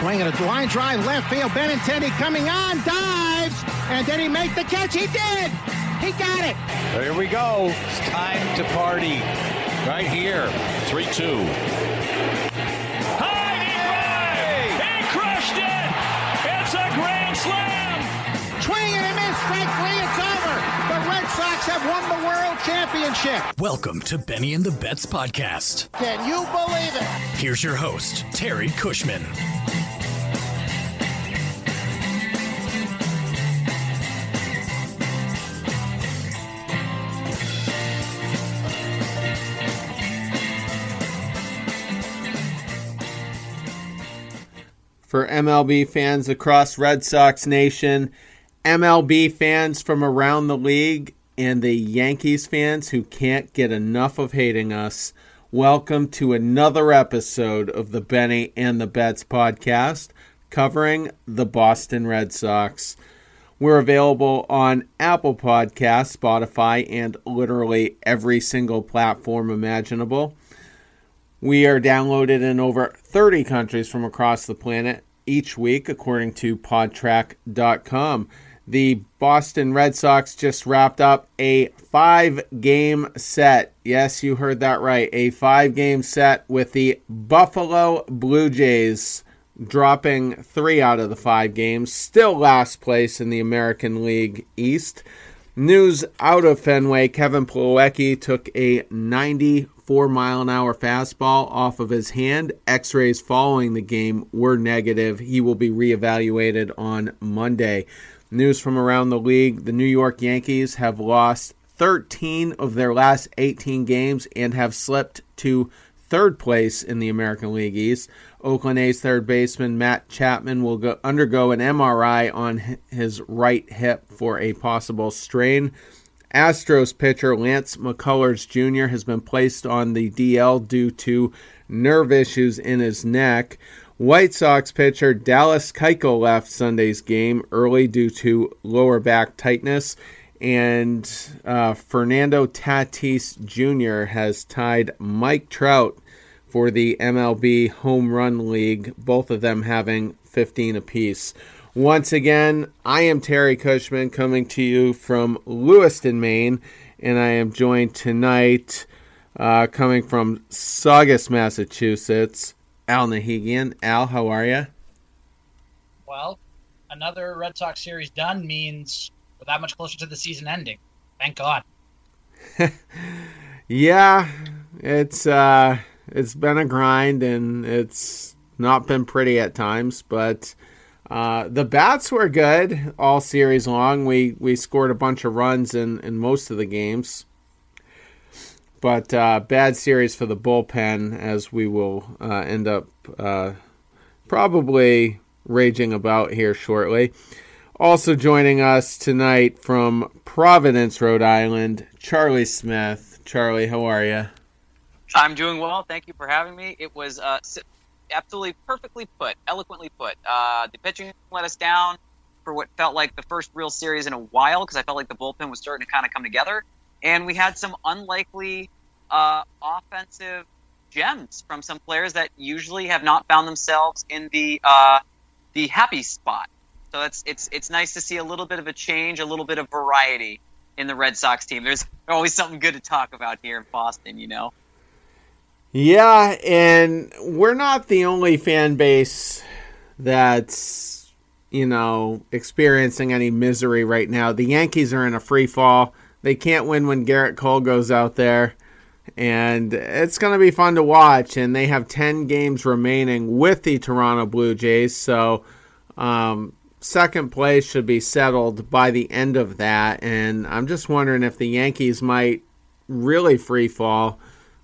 Swinging a line drive left field. Benintendi coming on, dives, and did he make the catch? He did. He got it. Here we go. It's time to party. Right here. 3 2. High, he drive! He crushed it! It's a grand slam! Swing and a miss. Strike. It's over. The Red Sox have won the World Championship. Welcome to Benny and the Bets podcast. Can you believe it? Here's your host, Terry Cushman. For MLB fans across Red Sox Nation, MLB fans from around the league, and the Yankees fans who can't get enough of hating us. Welcome to another episode of the Benny and the Bets podcast covering the Boston Red Sox. We're available on Apple Podcasts, Spotify, and literally every single platform imaginable. We are downloaded in over 30 countries from across the planet each week, according to podtrac.com. The Boston Red Sox just wrapped up a five game set. Yes, you heard that right. A five game set with the Buffalo Blue Jays dropping three out of the five games. Still last place in the American League East. News out of Fenway Kevin Plawecki took a 94 mile an hour fastball off of his hand. X rays following the game were negative. He will be reevaluated on Monday. News from around the league the New York Yankees have lost 13 of their last 18 games and have slipped to third place in the American League East. Oakland A's third baseman Matt Chapman will go, undergo an MRI on his right hip for a possible strain. Astros pitcher Lance McCullers Jr. has been placed on the DL due to nerve issues in his neck. White Sox pitcher Dallas Keuchel left Sunday's game early due to lower back tightness, and uh, Fernando Tatis Jr. has tied Mike Trout for the MLB Home Run League, both of them having 15 apiece. Once again, I am Terry Cushman coming to you from Lewiston, Maine, and I am joined tonight uh, coming from Saugus, Massachusetts, Al Nahigian. Al, how are you? Well, another Red Sox series done means we're that much closer to the season ending. Thank God. yeah, it's uh, it's been a grind and it's not been pretty at times, but uh, the bats were good all series long. We we scored a bunch of runs in, in most of the games, but uh, bad series for the bullpen as we will uh, end up uh, probably raging about here shortly. Also joining us tonight from Providence, Rhode Island, Charlie Smith. Charlie, how are you? I'm doing well. Thank you for having me. It was uh, absolutely perfectly put, eloquently put. Uh, the pitching let us down for what felt like the first real series in a while because I felt like the bullpen was starting to kind of come together. And we had some unlikely uh, offensive gems from some players that usually have not found themselves in the uh, the happy spot. So it's it's it's nice to see a little bit of a change, a little bit of variety in the Red Sox team. There's always something good to talk about here in Boston, you know. Yeah, and we're not the only fan base that's, you know, experiencing any misery right now. The Yankees are in a free fall. They can't win when Gerrit Cole goes out there. And it's going to be fun to watch. And they have 10 games remaining with the Toronto Blue Jays. So, um, second place should be settled by the end of that. And I'm just wondering if the Yankees might really free fall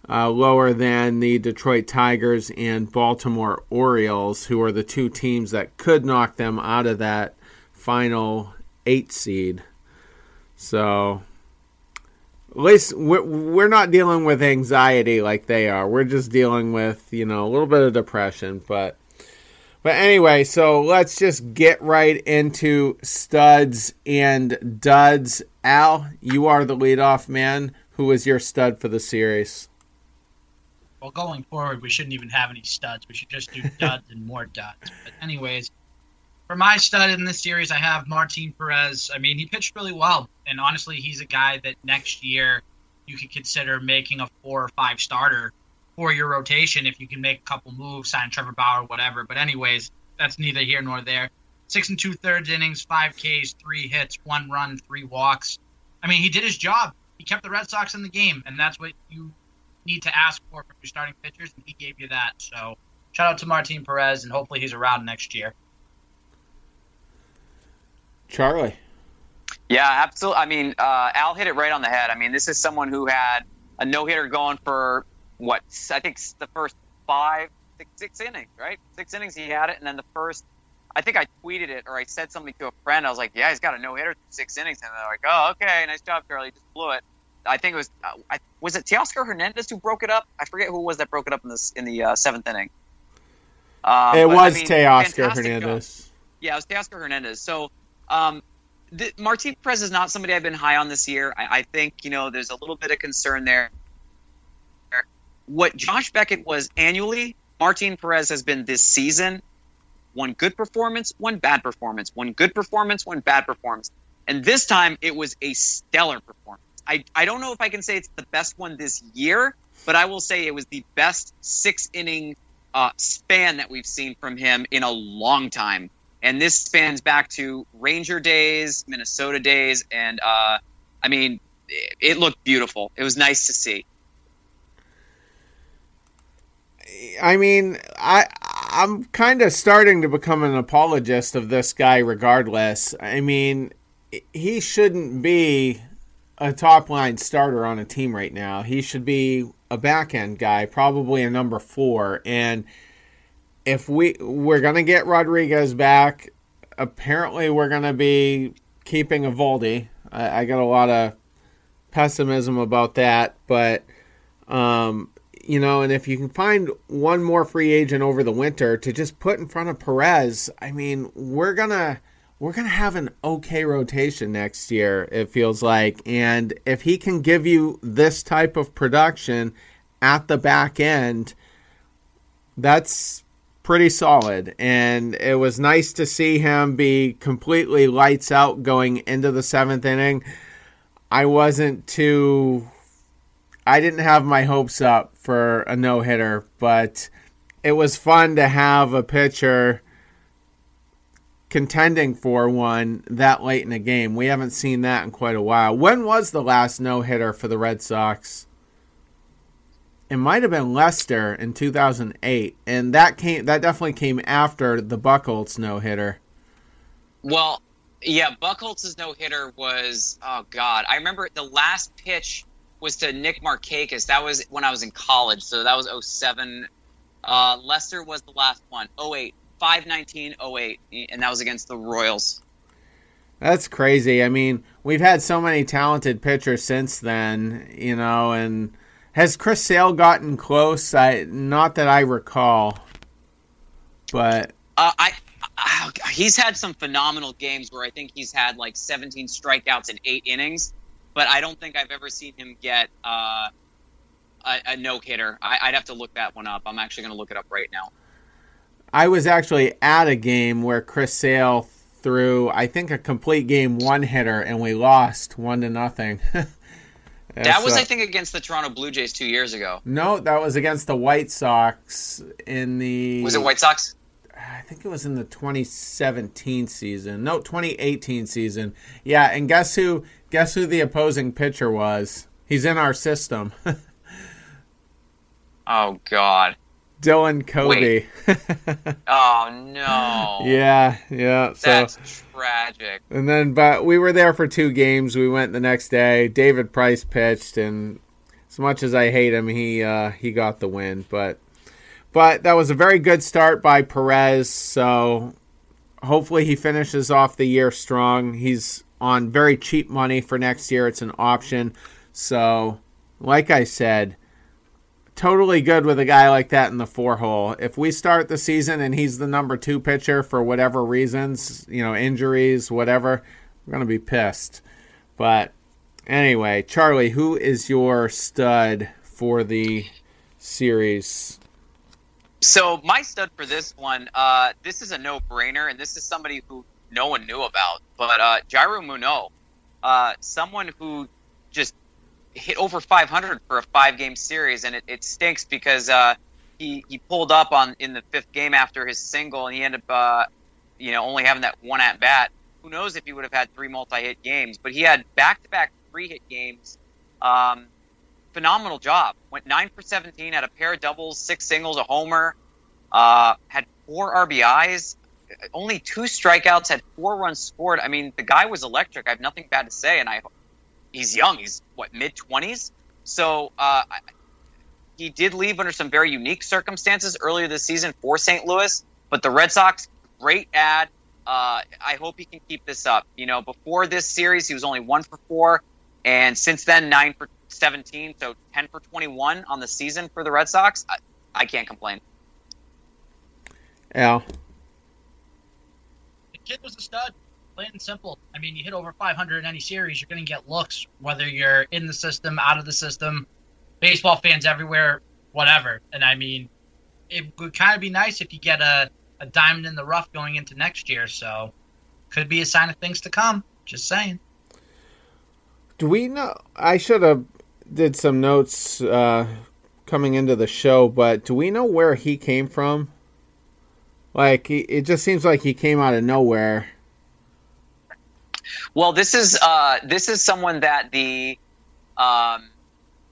uh, lower than the Detroit Tigers and Baltimore Orioles, who are the two teams that could knock them out of that final eight seed. So, at least we're, not dealing with anxiety like they are. We're just dealing with, you know, a little bit of depression. But, but anyway, so let's just get right into studs and duds. Al, you are the leadoff man. Who is your stud for the series? Well, going forward, we shouldn't even have any studs. We should just do duds and more duds. But anyways, for my stud in this series, I have Martin Perez. I mean, he pitched really well, and honestly, he's a guy that next year you could consider making a four or five starter for your rotation if you can make a couple moves, sign Trevor Bauer, whatever. But anyways, that's neither here nor there. Six and two thirds innings, five Ks, three hits, one run, three walks. I mean, he did his job. He kept the Red Sox in the game, and that's what you need to ask for from your starting pitchers, and he gave you that. So shout out to Martin Perez, and hopefully he's around next year. Charlie. Yeah, absolutely. I mean, uh, Al hit it right on the head. I mean, this is someone who had a no hitter going for what I think the first five, six, six innings, right? Six innings he had it, and then the first, I think I tweeted it or I said something to a friend. I was like, "Yeah, he's got a no hitter, six innings," and they're like, "Oh, okay, nice job, Charlie, just blew it." I think it was, uh, I, was it Teoscar Hernandez who broke it up? I forget who it was that broke it up in this in the uh, seventh inning. Um, it was I mean, Teoscar Hernandez. Job. Yeah, it was Teoscar Hernandez. So um, the, Martin Perez is not somebody I've been high on this year. I, I, think you know there's a little bit of concern there. What Josh Beckett was annually, Martin Perez has been this season. One good performance, one bad performance, one good performance, one bad performance, and this time it was a stellar performance. I, I don't know if I can say it's the best one this year, but I will say it was the best six inning uh, span that we've seen from him in a long time and this spans back to Ranger days, Minnesota days, and uh, I mean, it looked beautiful. It was nice to see. I mean, I I'm kind of starting to become an apologist of this guy. Regardless, I mean, he shouldn't be a top line starter on a team right now. He should be a back end guy, probably a number four, and if we we're gonna get Rodriguez back, apparently we're gonna be keeping Eovaldi. I, I got a lot of pessimism about that, but um, you know, and if you can find one more free agent over the winter to just put in front of Perez, I mean, we're gonna we're gonna have an okay rotation next year. It feels like, and if he can give you this type of production at the back end, that's pretty solid. And it was nice to see him be completely lights out going into the seventh inning. I wasn't too. I didn't have my hopes up for a no hitter, but it was fun to have a pitcher contending for one that late in a game. We haven't seen that in quite a while. When was the last no hitter for the Red Sox? it might have been Lester in 2008, and that came that definitely came after the Buchholz no hitter. Well, yeah, Buchholz's no hitter was oh god, I remember the last pitch was to Nick Markakis. That was when I was in college, so that was 07. Uh, Lester was the last one, 08, 519 08, and that was against the Royals. That's crazy. I mean, we've had so many talented pitchers since then, you know, and has Chris Sale gotten close? I not that I recall, but uh, I, I he's had some phenomenal games where I think he's had like 17 strikeouts in eight innings, but I don't think I've ever seen him get uh, a, a no hitter. I'd have to look that one up. I'm actually going to look it up right now. I was actually at a game where Chris Sale threw, I think, a complete game one hitter, and we lost one to nothing. that was, I think, against the Toronto Blue Jays two years ago. No, that was against the White Sox in the. Was it White Sox? I think it was in the 2017 season. No, 2018 season. Yeah, and guess who? Guess who the opposing pitcher was? He's in our system. oh God. Dylan Covey. oh no. Yeah, yeah. So, That's tragic. And then, but we were there for two games. We went the next day. David Price pitched, and as much as I hate him, he uh, he got the win. But but that was a very good start by Perez. So hopefully he finishes off the year strong. He's on very cheap money for next year. It's an option. So, like I said totally good with a guy like that in the four hole. If we start the season and he's the number two pitcher for whatever reasons, you know, injuries, whatever, we're going to be pissed. But anyway, Charlie, who is your stud for the series? So my stud for this one, uh, this is a no-brainer, and this is somebody who no one knew about, but uh, Yairo Munoz, uh, someone who just hit over 500 for a five-game series, and it, it stinks because uh, he he pulled up on in the fifth game after his single, and he ended up, uh, you know, only having that one at bat. Who knows if he would have had three multi-hit games? But he had back-to-back three-hit games. Um, phenomenal job. Went nine for 17, had a pair of doubles, six singles, a homer. Uh, had four RBIs, only two strikeouts, had four runs scored. I mean, the guy was electric. I have nothing bad to say, and I he's young. He's what mid twenties. So uh, he did leave under some very unique circumstances earlier this season for St. Louis. But the Red Sox, great ad. Uh, I hope he can keep this up. You know, before this series, he was only one for four, and since then, nine for 17, so 10 for 21 on the season for the Red Sox. I, I can't complain. Al. The kid was a stud, plain and simple. I mean, you hit over 500 in any series, you're going to get looks, whether you're in the system, out of the system, baseball fans everywhere, whatever. And I mean, it would kind of be nice if you get a, a diamond in the rough going into next year. So, could be a sign of things to come. Just saying. Do we know? I should have did some notes uh, coming into the show, but do we know where he came from? Like, it just seems like he came out of nowhere. Well, this is uh, this is someone that the um,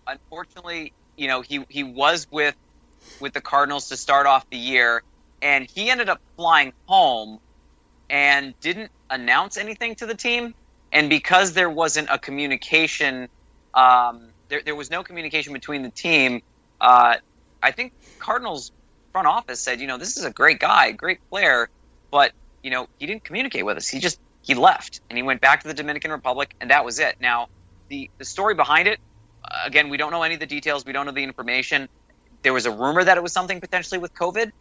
unfortunately, you know, he he was with with the Cardinals to start off the year, and he ended up flying home and didn't announce anything to the team. And because there wasn't a communication, um, there, there was no communication between the team. Uh, I think Cardinals front office said, you know, this is a great guy, great player, but you know, he didn't communicate with us. He just he left and he went back to the Dominican Republic, and that was it. Now, the the story behind it, uh, again, we don't know any of the details. We don't know the information. There was a rumor that it was something potentially with COVID,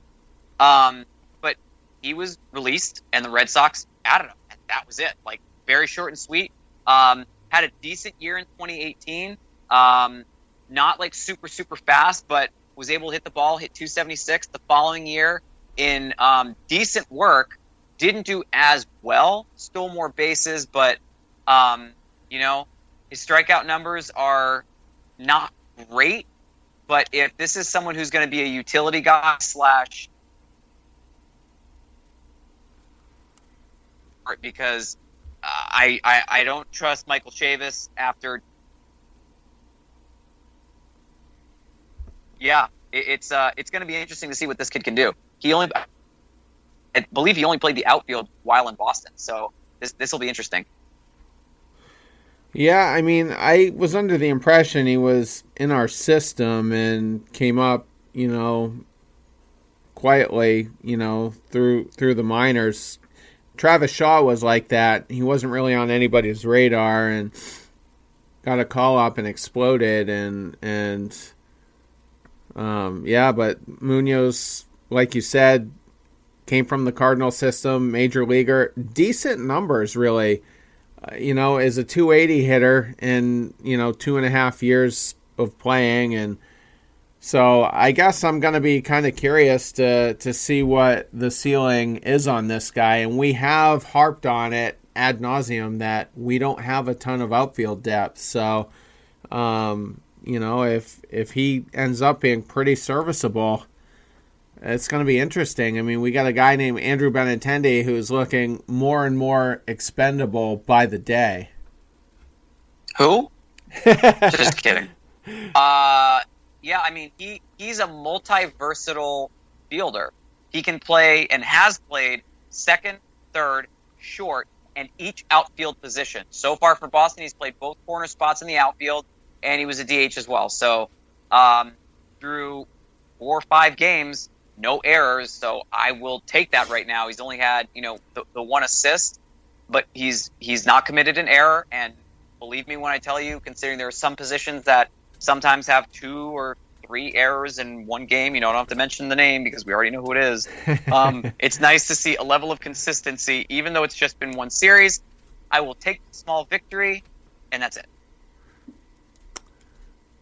um, but he was released, and the Red Sox added him, and that was it. Like very short and sweet. Um, had a decent year in 2018. Um, not like super super fast, but was able to hit the ball, hit 276 the following year in um, decent work. Didn't do as well, stole more bases, but um, you know his strikeout numbers are not great. But if this is someone who's going to be a utility guy slash because uh, I, I I don't trust Michael Chavis after. Yeah, it, it's uh it's going to be interesting to see what this kid can do. He only, I believe, he only played the outfield while in Boston, so this this will be interesting. Yeah, I mean, I was under the impression he was in our system and came up, you know, quietly, you know, through through the minors Travis Shaw was like that. He wasn't really on anybody's radar and got a call up and exploded and and um, yeah, but Munoz, like you said, came from the Cardinal system, major leaguer, decent numbers really. Uh, you know, as a 280 hitter in you know two and a half years of playing and so I guess I'm going to be kind of curious to to see what the ceiling is on this guy, and we have harped on it ad nauseum that we don't have a ton of outfield depth. So, um, you know, if if he ends up being pretty serviceable, it's going to be interesting. I mean, we got a guy named Andrew Benintendi who's looking more and more expendable by the day. Who? Just kidding. Uh, yeah, I mean he he's a multi versatile fielder. He can play and has played second, third, short, and each outfield position. So far for Boston, he's played both corner spots in the outfield, and he was a DH as well. So um, through four or five games, no errors. So I will take that right now. He's only had you know the, the one assist, but he's he's not committed an error. And believe me when I tell you, considering there are some positions that sometimes have two or three errors in one game. You know, I don't have to mention the name because we already know who it is. Um, it's nice to see a level of consistency, even though it's just been one series. I will take the small victory, and that's it.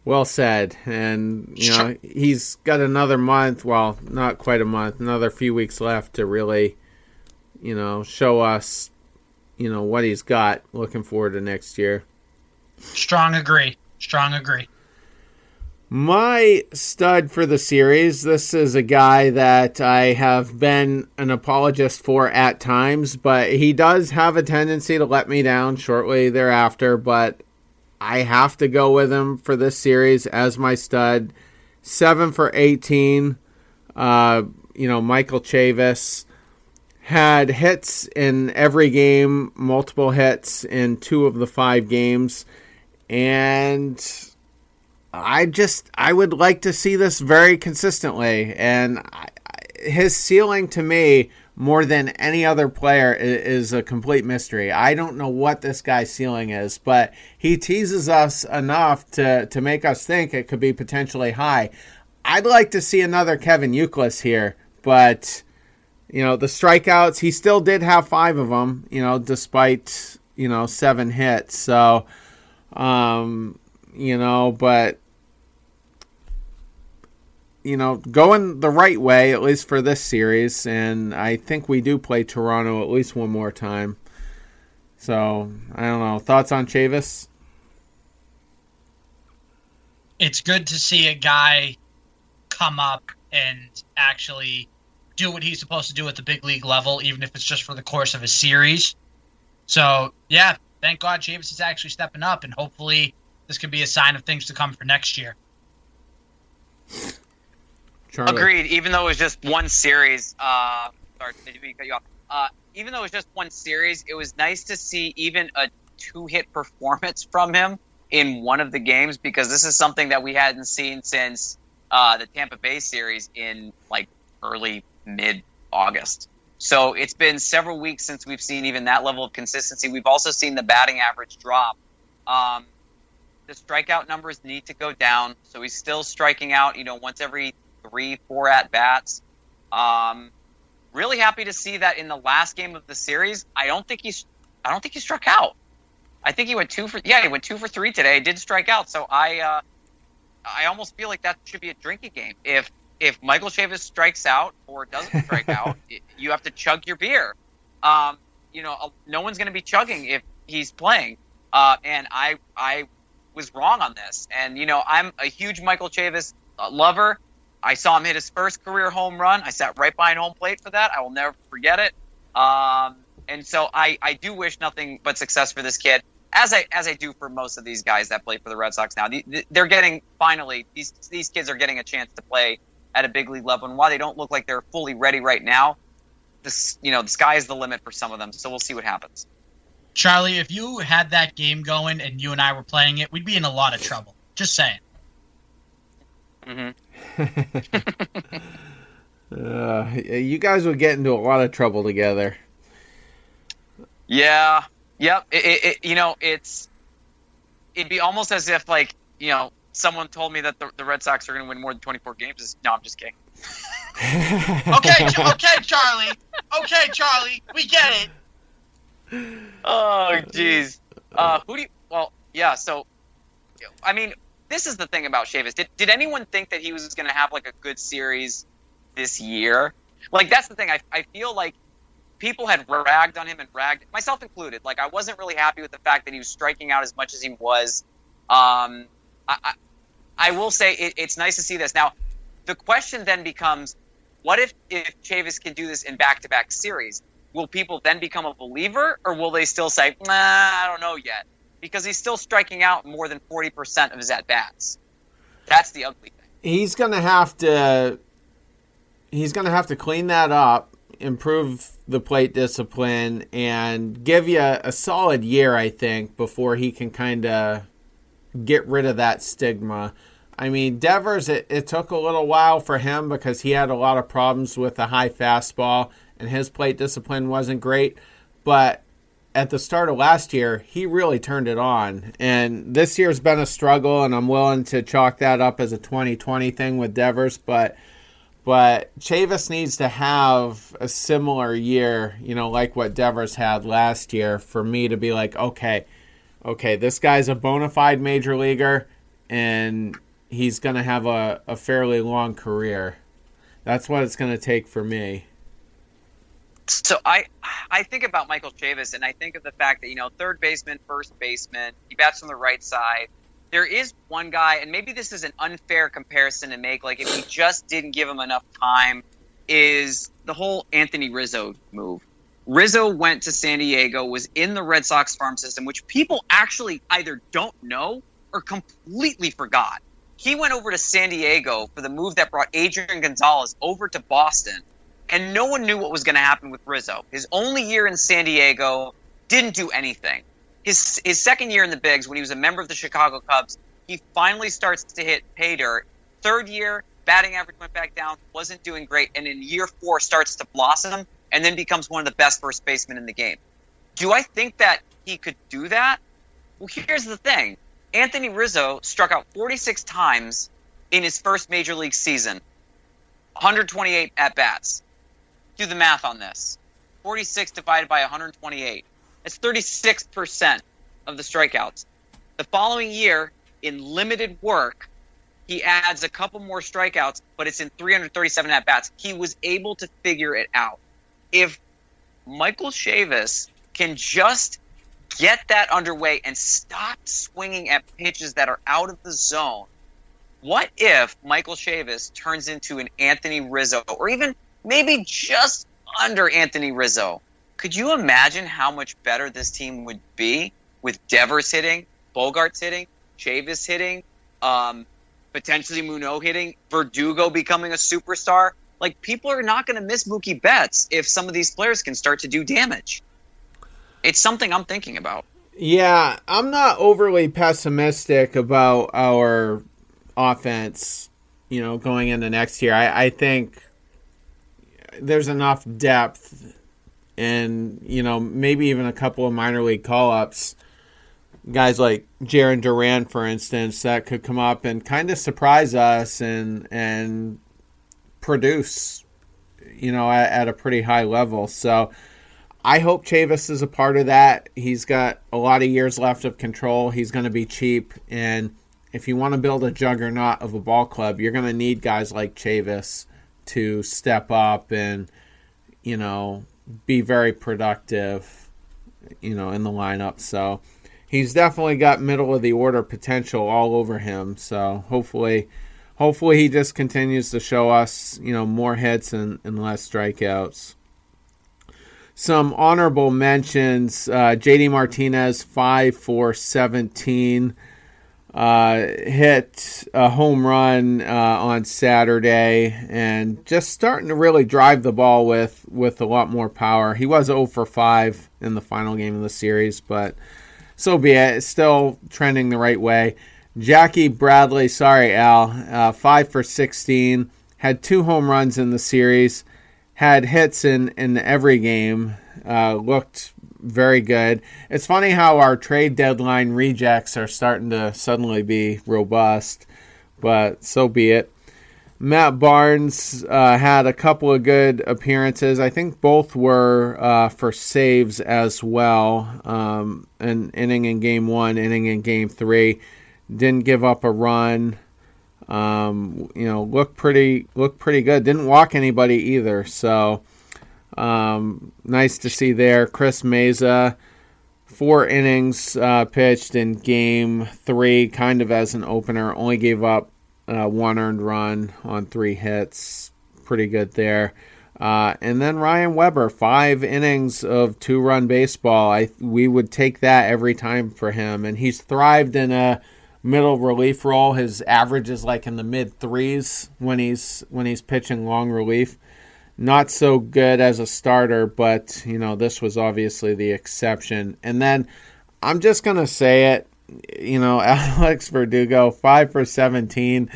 Well said. And, you know, he's got another month, well, not quite a month, another few weeks left to really, you know, show us, you know, what he's got. Looking forward to next year. Strong agree. Strong agree. My stud for the series, this is a guy that I have been an apologist for at times, but he does have a tendency to let me down shortly thereafter, but I have to go with him for this series as my stud. Seven for 18. Uh, you know, Michael Chavis had hits in every game, multiple hits in two of the five games. And I just, I would like to see this very consistently. And I, his ceiling to me more than any other player is a complete mystery. I don't know what this guy's ceiling is, but he teases us enough to, to make us think it could be potentially high. I'd like to see another Kevin Youkilis here, but you know the strikeouts. He still did have five of them, you know, despite you know seven hits. So, um, you know, but you know, going the right way, at least for this series. And I think we do play Toronto at least one more time. So, I don't know. Thoughts on Chavis? It's good to see a guy come up and actually do what he's supposed to do at the big league level, even if it's just for the course of a series. So, yeah, thank God Chavis is actually stepping up, and hopefully this could be a sign of things to come for next year. Charlie. Agreed. Even though it was just one series, uh, sorry, did cut you off? Uh, even though it was just one series, it was nice to see even a two-hit performance from him in one of the games because this is something that we hadn't seen since uh, the Tampa Bay series in like early mid August. So it's been several weeks since we've seen even that level of consistency. We've also seen the batting average drop. Um, the strikeout numbers need to go down. So he's still striking out, you know, once every three, four at bats. Um, really happy to see that in the last game of the series. I don't think he's. I don't think he struck out. I think he went two for. Yeah, he went two for three today. Did strike out. So I. Uh, I almost feel like that should be a drinking game. If if Michael Chavis strikes out or doesn't strike out, you have to chug your beer. Um, you know, no one's going to be chugging if he's playing. Uh, and I I was wrong on this. And you know, I'm a huge Michael Chavis uh, lover. I saw him hit his first career home run. I sat right behind home plate for that. I will never forget it. Um, and so I, I do wish nothing but success for this kid, as I as I do for most of these guys that play for the Red Sox now. They're getting finally these these kids are getting a chance to play at a big league level, and while they don't look like they're fully ready right now, this you know the sky is the limit for some of them. So we'll see what happens. Charlie, if you had that game going and you and I were playing it, we'd be in a lot of trouble. Just saying. Mm-hmm. Uh, you guys would get into a lot of trouble together. Yeah. Yep. It, it, it, you know, it's it'd be almost as if like you know someone told me that the, the Red Sox are going to win more than 24 games. No, I'm just kidding. okay, okay, Charlie. Okay, Charlie. We get it. Oh, jeez. Uh, who do you? Well, yeah. So, I mean, this is the thing about Chavis. Did, did anyone think that he was going to have like a good series this year? Like that's the thing. I, I feel like people had ragged on him and ragged myself included. Like I wasn't really happy with the fact that he was striking out as much as he was. Um, I, I, I will say it, it's nice to see this. Now, the question then becomes, what if if Chavis can do this in back to back series? Will people then become a believer, or will they still say, Nah, I don't know yet? Because he's still striking out more than 40% of his at bats. That's the ugly thing. He's going to have to he's going to have to clean that up, improve the plate discipline and give you a solid year I think before he can kind of get rid of that stigma. I mean, Devers, it, it took a little while for him because he had a lot of problems with the high fastball and his plate discipline wasn't great. But at the start of last year, he really turned it on. And this year's been a struggle, and I'm willing to chalk that up as a 2020 thing with Devers. But but Chavis needs to have a similar year, you know, like what Devers had last year, for me to be like, okay, okay, this guy's a bona fide major leaguer. and he's going to have a, a fairly long career. That's what it's going to take for me. So I I think about Michael Chavis and I think of the fact that you know third baseman, first baseman, he bats from the right side. There is one guy, and maybe this is an unfair comparison to make. Like if we just didn't give him enough time, is the whole Anthony Rizzo move. Rizzo went to San Diego, was in the Red Sox farm system, which people actually either don't know or completely forgot. He went over to San Diego for the move that brought Adrian Gonzalez over to Boston and no one knew what was going to happen with Rizzo. His only year in San Diego didn't do anything. His his second year in the bigs, when he was a member of the Chicago Cubs, he finally starts to hit pay dirt. Third year, batting average went back down, wasn't doing great, and in year four starts to blossom, and then becomes one of the best first basemen in the game. Do I think that he could do that? Well, here's the thing: Anthony Rizzo struck out 46 times in his first major league season, 128 at bats do the math on this. 46 divided by 128. That's 36% of the strikeouts. The following year, in limited work, he adds a couple more strikeouts, but it's in 337 at bats. He was able to figure it out. If Michael Chavis can just get that underway and stop swinging at pitches that are out of the zone, what if Michael Chavis turns into an Anthony Rizzo or even maybe just under Anthony Rizzo. Could you imagine how much better this team would be with Devers hitting, Bogaerts hitting, Chavis hitting, um, potentially Munoz hitting, Verdugo becoming a superstar? Like people are not going to miss Mookie Betts if some of these players can start to do damage. It's something I'm thinking about. Yeah, I'm not overly pessimistic about our offense, you know, going into next year. I, I think there's enough depth and you know maybe even a couple of minor league call ups guys like Jarren Duran for instance that could come up and kind of surprise us and and produce you know at, at, a pretty high level. So I hope Chavis is a part of that. He's got a lot of years left of control. He's going to be cheap. And if you want to build a juggernaut of a ball club you're going to need guys like Chavis to step up and you know be very productive you know in the lineup. So he's definitely got middle of the order potential all over him. So hopefully hopefully he just continues to show us you know more hits and, and less strikeouts. Some honorable mentions uh, jd martinez 5 for 17 uh, hit a home run uh, on Saturday and just starting to really drive the ball with with a lot more power. He was 0 for 5 in the final game of the series, but so be it. It's still trending the right way. Jackie Bradley, sorry Al, uh, 5 for 16, had two home runs in the series, had hits in in every game. Uh, looked very good. It's funny how our trade deadline rejects are starting to suddenly be robust, but so be it. Matt Barnes uh, had a couple of good appearances. I think both were uh, for saves as well. Um, an inning in game one, inning in game three. Didn't give up a run. Um, you know, looked pretty looked pretty good. Didn't walk anybody either. So um, nice to see there. Chris Mazza, four innings uh, pitched in game three, kind of as an opener. Only gave up uh, one earned run on three hits. Pretty good there. Uh, and then Ryan Weber, five innings of two run baseball. I we would take that every time for him, and he's thrived in a middle relief role. His average is like in the mid threes when he's when he's pitching long relief not so good as a starter, but you know, this was obviously the exception. And then I'm just going to say it, you know, Alex Verdugo, 5 for 17.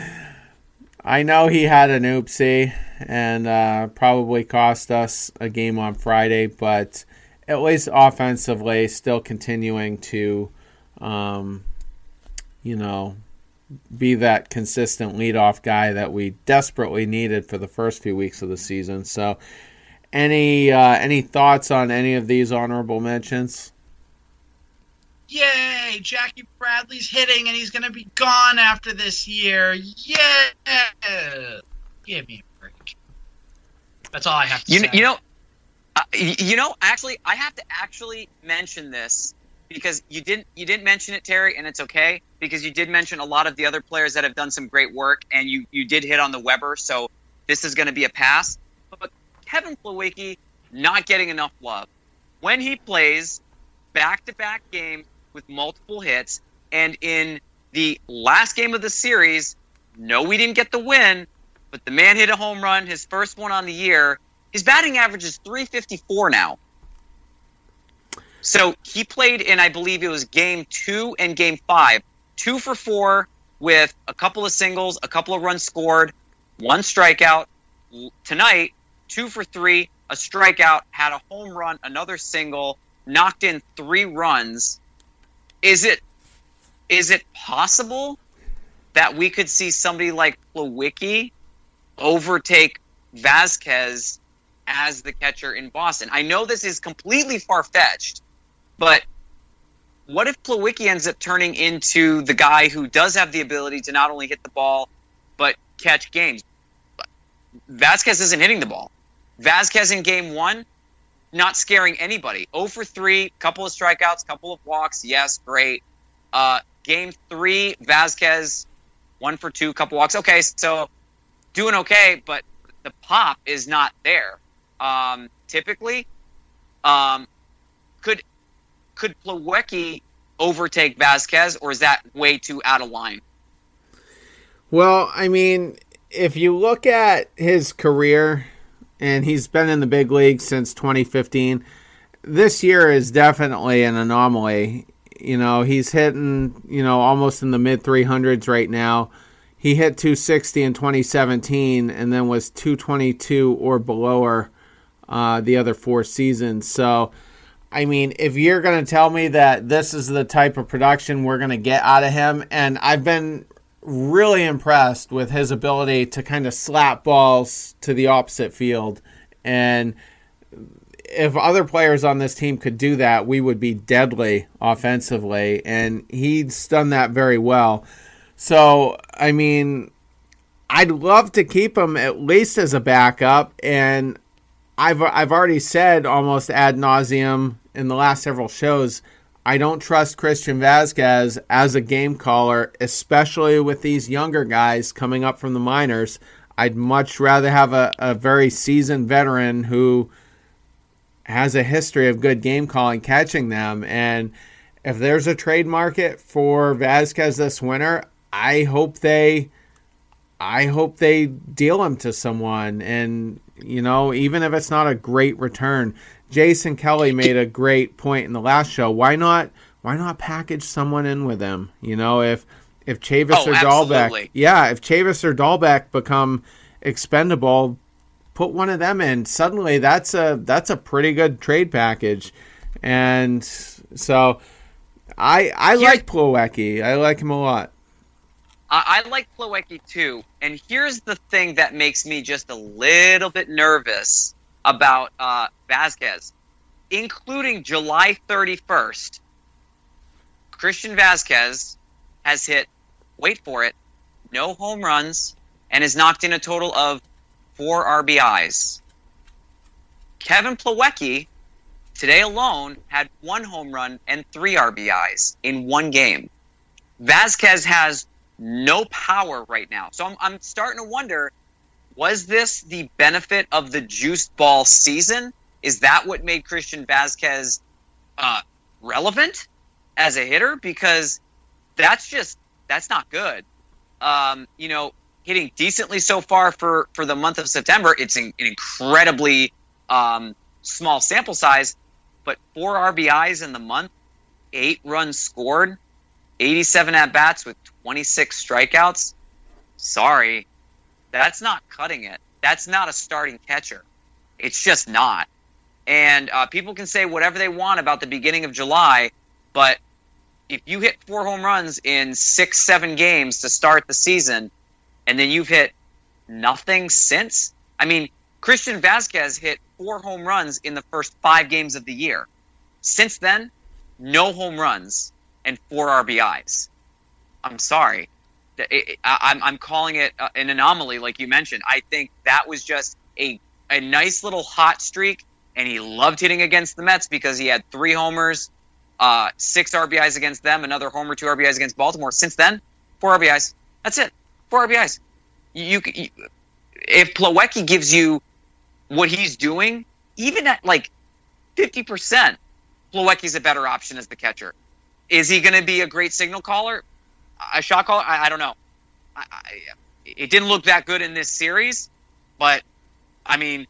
I know he had an oopsie and uh, probably cost us a game on Friday, but at least offensively, still continuing to, um, you know, be that consistent leadoff guy that we desperately needed for the first few weeks of the season. So, any uh, any thoughts on any of these honorable mentions? Yay! Jackie Bradley's hitting, and he's going to be gone after this year. Yeah! Give me a break. That's all I have to You, say. you know, uh, you know, actually, I have to actually mention this because you didn't you didn't mention it, Terry, and it's okay because you did mention a lot of the other players that have done some great work, and you you did hit on the Weber, so this is going to be a pass. But Kevin Plawecki not getting enough love when he plays back-to-back games with multiple hits, and in the last game of the series, no, we didn't get the win, but the man hit a home run, his first one on the year. His batting average is 354 now. So he played in, I believe it was game two and game five, two for four with a couple of singles, a couple of runs scored, one strikeout. Tonight, two for three, a strikeout, had a home run, another single, knocked in three runs. Is it is it possible that we could see somebody like Plawecki overtake Vazquez as the catcher in Boston? I know this is completely far fetched, but what if Plawecki ends up turning into the guy who does have the ability to not only hit the ball but catch games? Vazquez isn't hitting the ball. Vazquez in game one, not scaring anybody. 0 for 3, couple of strikeouts, couple of walks. Yes, great. Uh, game three, Vazquez, one for two, couple walks. Okay, so doing okay, but the pop is not there. Um, typically, um, could could Plawecki overtake Vazquez, or is that way too out of line? Well, I mean, if you look at his career, and he's been in the big league since 2015, this year is definitely an anomaly. You know, he's hitting, you know, almost in the mid 300s right now. He hit 260 in 2017 and then was 222 or below uh, the other four seasons. So, I mean, if you're going to tell me that this is the type of production we're going to get out of him, and I've been really impressed with his ability to kind of slap balls to the opposite field. And if other players on this team could do that, we would be deadly offensively. And he's done that very well. So, I mean, I'd love to keep him at least as a backup. And I've, I've already said almost ad nauseum in the last several shows. I don't trust Christian Vazquez as a game caller, especially with these younger guys coming up from the minors. I'd much rather have a, a very seasoned veteran who has a history of good game calling catching them. And if there's a trade market for Vazquez this winter, I hope they I hope they deal him to someone and you know, even if it's not a great return. Jason Kelly made a great point in the last show. Why not why not package someone in with him? You know, if if Chavis Oh, or absolutely. Dalbec yeah, if Chavis or Dalbec become expendable, put one of them in. Suddenly that's a that's a pretty good trade package. And so I I like Plawecki. I like him a lot. I, I like Plawecki too, and here's the thing that makes me just a little bit nervous about uh, Vazquez, including July 31st. Christian Vazquez has hit, wait for it, no home runs, and has knocked in a total of four RBIs. Kevin Plawecki today alone had one home run and three RBIs in one game. Vazquez has no power right now. So I'm, I'm starting to wonder was this the benefit of the juice ball season? Is that what made Christian Vazquez uh, relevant as a hitter? Because that's just, that's not good. Um, you know, hitting decently so far for, for the month of September, it's an, an incredibly um, small sample size, but four RBIs in the month, eight runs scored, 87 at bats with 26 strikeouts. Sorry, that's not cutting it. That's not a starting catcher. It's just not. And uh, people can say whatever they want about the beginning of July, but if you hit four home runs in six, seven games to start the season, and then you've hit nothing since, I mean, Christian Vazquez hit four home runs in the first five games of the year. Since then, no home runs and four RBIs. I'm sorry. I, am calling it uh, an anomaly, like you mentioned. I think that was just a, a nice little hot streak, and he loved hitting against the Mets because he had three homers, uh, six RBIs against them, another homer, two RBIs against Baltimore. Since then, four RBIs. That's it. Four RBIs. You, you if Plawecki gives you what he's doing, even at like 50%, Plawecki's a better option as the catcher. Is he going to be a great signal caller? A shot caller? I, I don't know. I, I, it didn't look that good in this series, but I mean,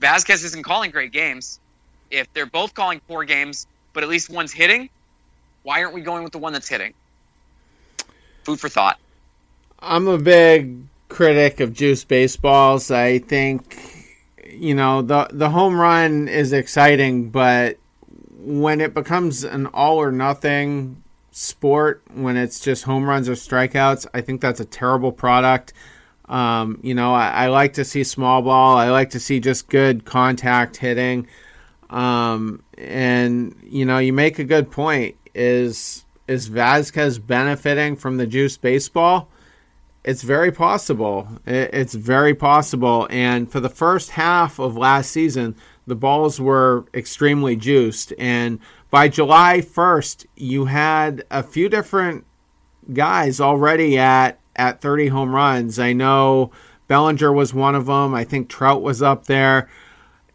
Vazquez isn't calling great games. If they're both calling poor games, but at least one's hitting, why aren't we going with the one that's hitting? Food for thought. I'm a big critic of juice baseballs. I think you know the the home run is exciting, but when it becomes an all or nothing sport, when it's just home runs or strikeouts, I think that's a terrible product. Um, you know, I, I, like to see small ball. I like to see just good contact hitting. Um, and you know, you make a good point. Is is Vazquez benefiting from the juice baseball? It's very possible. It's very possible. And for the first half of last season, the balls were extremely juiced. And by July 1st, you had a few different guys already at, at 30 home runs. I know Bellinger was one of them. I think Trout was up there.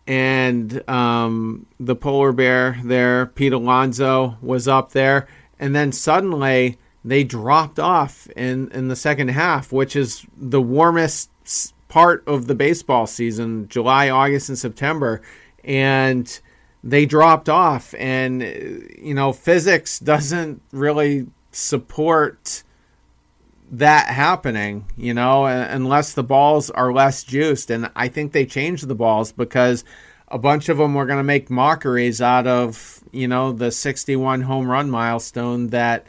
And um, the polar bear there, Pete Alonso, was up there. And then suddenly they dropped off in, in the second half, which is the warmest part of the baseball season July, August, and September. And they dropped off. And, uh, you know, physics doesn't really support that happening, you know, unless the balls are less juiced. And I think they changed the balls because a bunch of them were going to make mockeries out of, you know, the 61 home run milestone that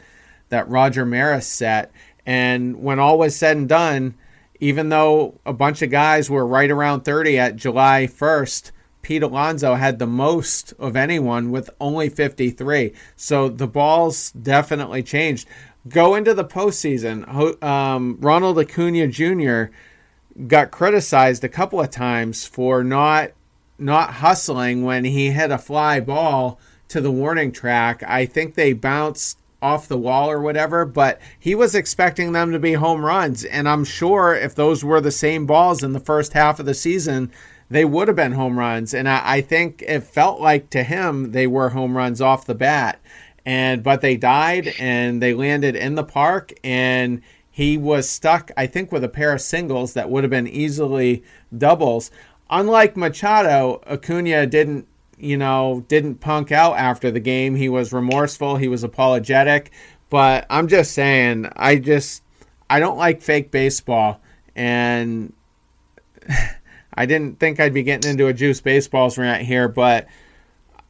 that Roger Maris set. And when all was said and done, even though a bunch of guys were right around 30 at July 1st, Pete Alonso had the most of anyone with only 53. So the balls definitely changed. Go into the postseason. Um, Ronald Acuna Jr. got criticized a couple of times for not not hustling when he hit a fly ball to the warning track. I think they bounced off the wall or whatever, but he was expecting them to be home runs. And I'm sure if those were the same balls in the first half of the season, they would have been home runs. And I, I think it felt like to him they were home runs off the bat. And but they died and they landed in the park and he was stuck, I think, with a pair of singles that would have been easily doubles. Unlike Machado, Acuna didn't you know, didn't punk out after the game. He was remorseful, he was apologetic. But I'm just saying, I just I don't like fake baseball and I didn't think I'd be getting into a juice baseballs rant here, but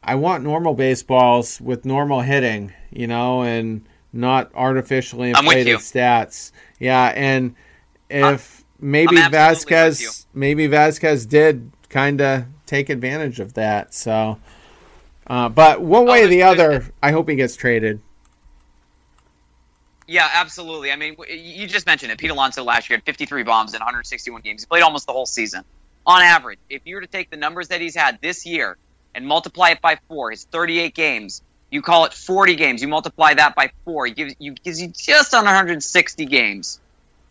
I want normal baseballs with normal hitting, you know, and not artificially inflated stats. Yeah, and if I'm, maybe I'm Vazquez maybe Vazquez did kind of take advantage of that. So, uh, but one way oh, or the other, I hope he gets traded. Yeah, absolutely. I mean, you just mentioned it. Pete Alonso last year had 53 bombs in 161 games. He played almost the whole season. On average, if you were to take the numbers that he's had this year and multiply it by four, his 38 games, you call it 40 games. You multiply that by four, he gives you gives you just on 160 games.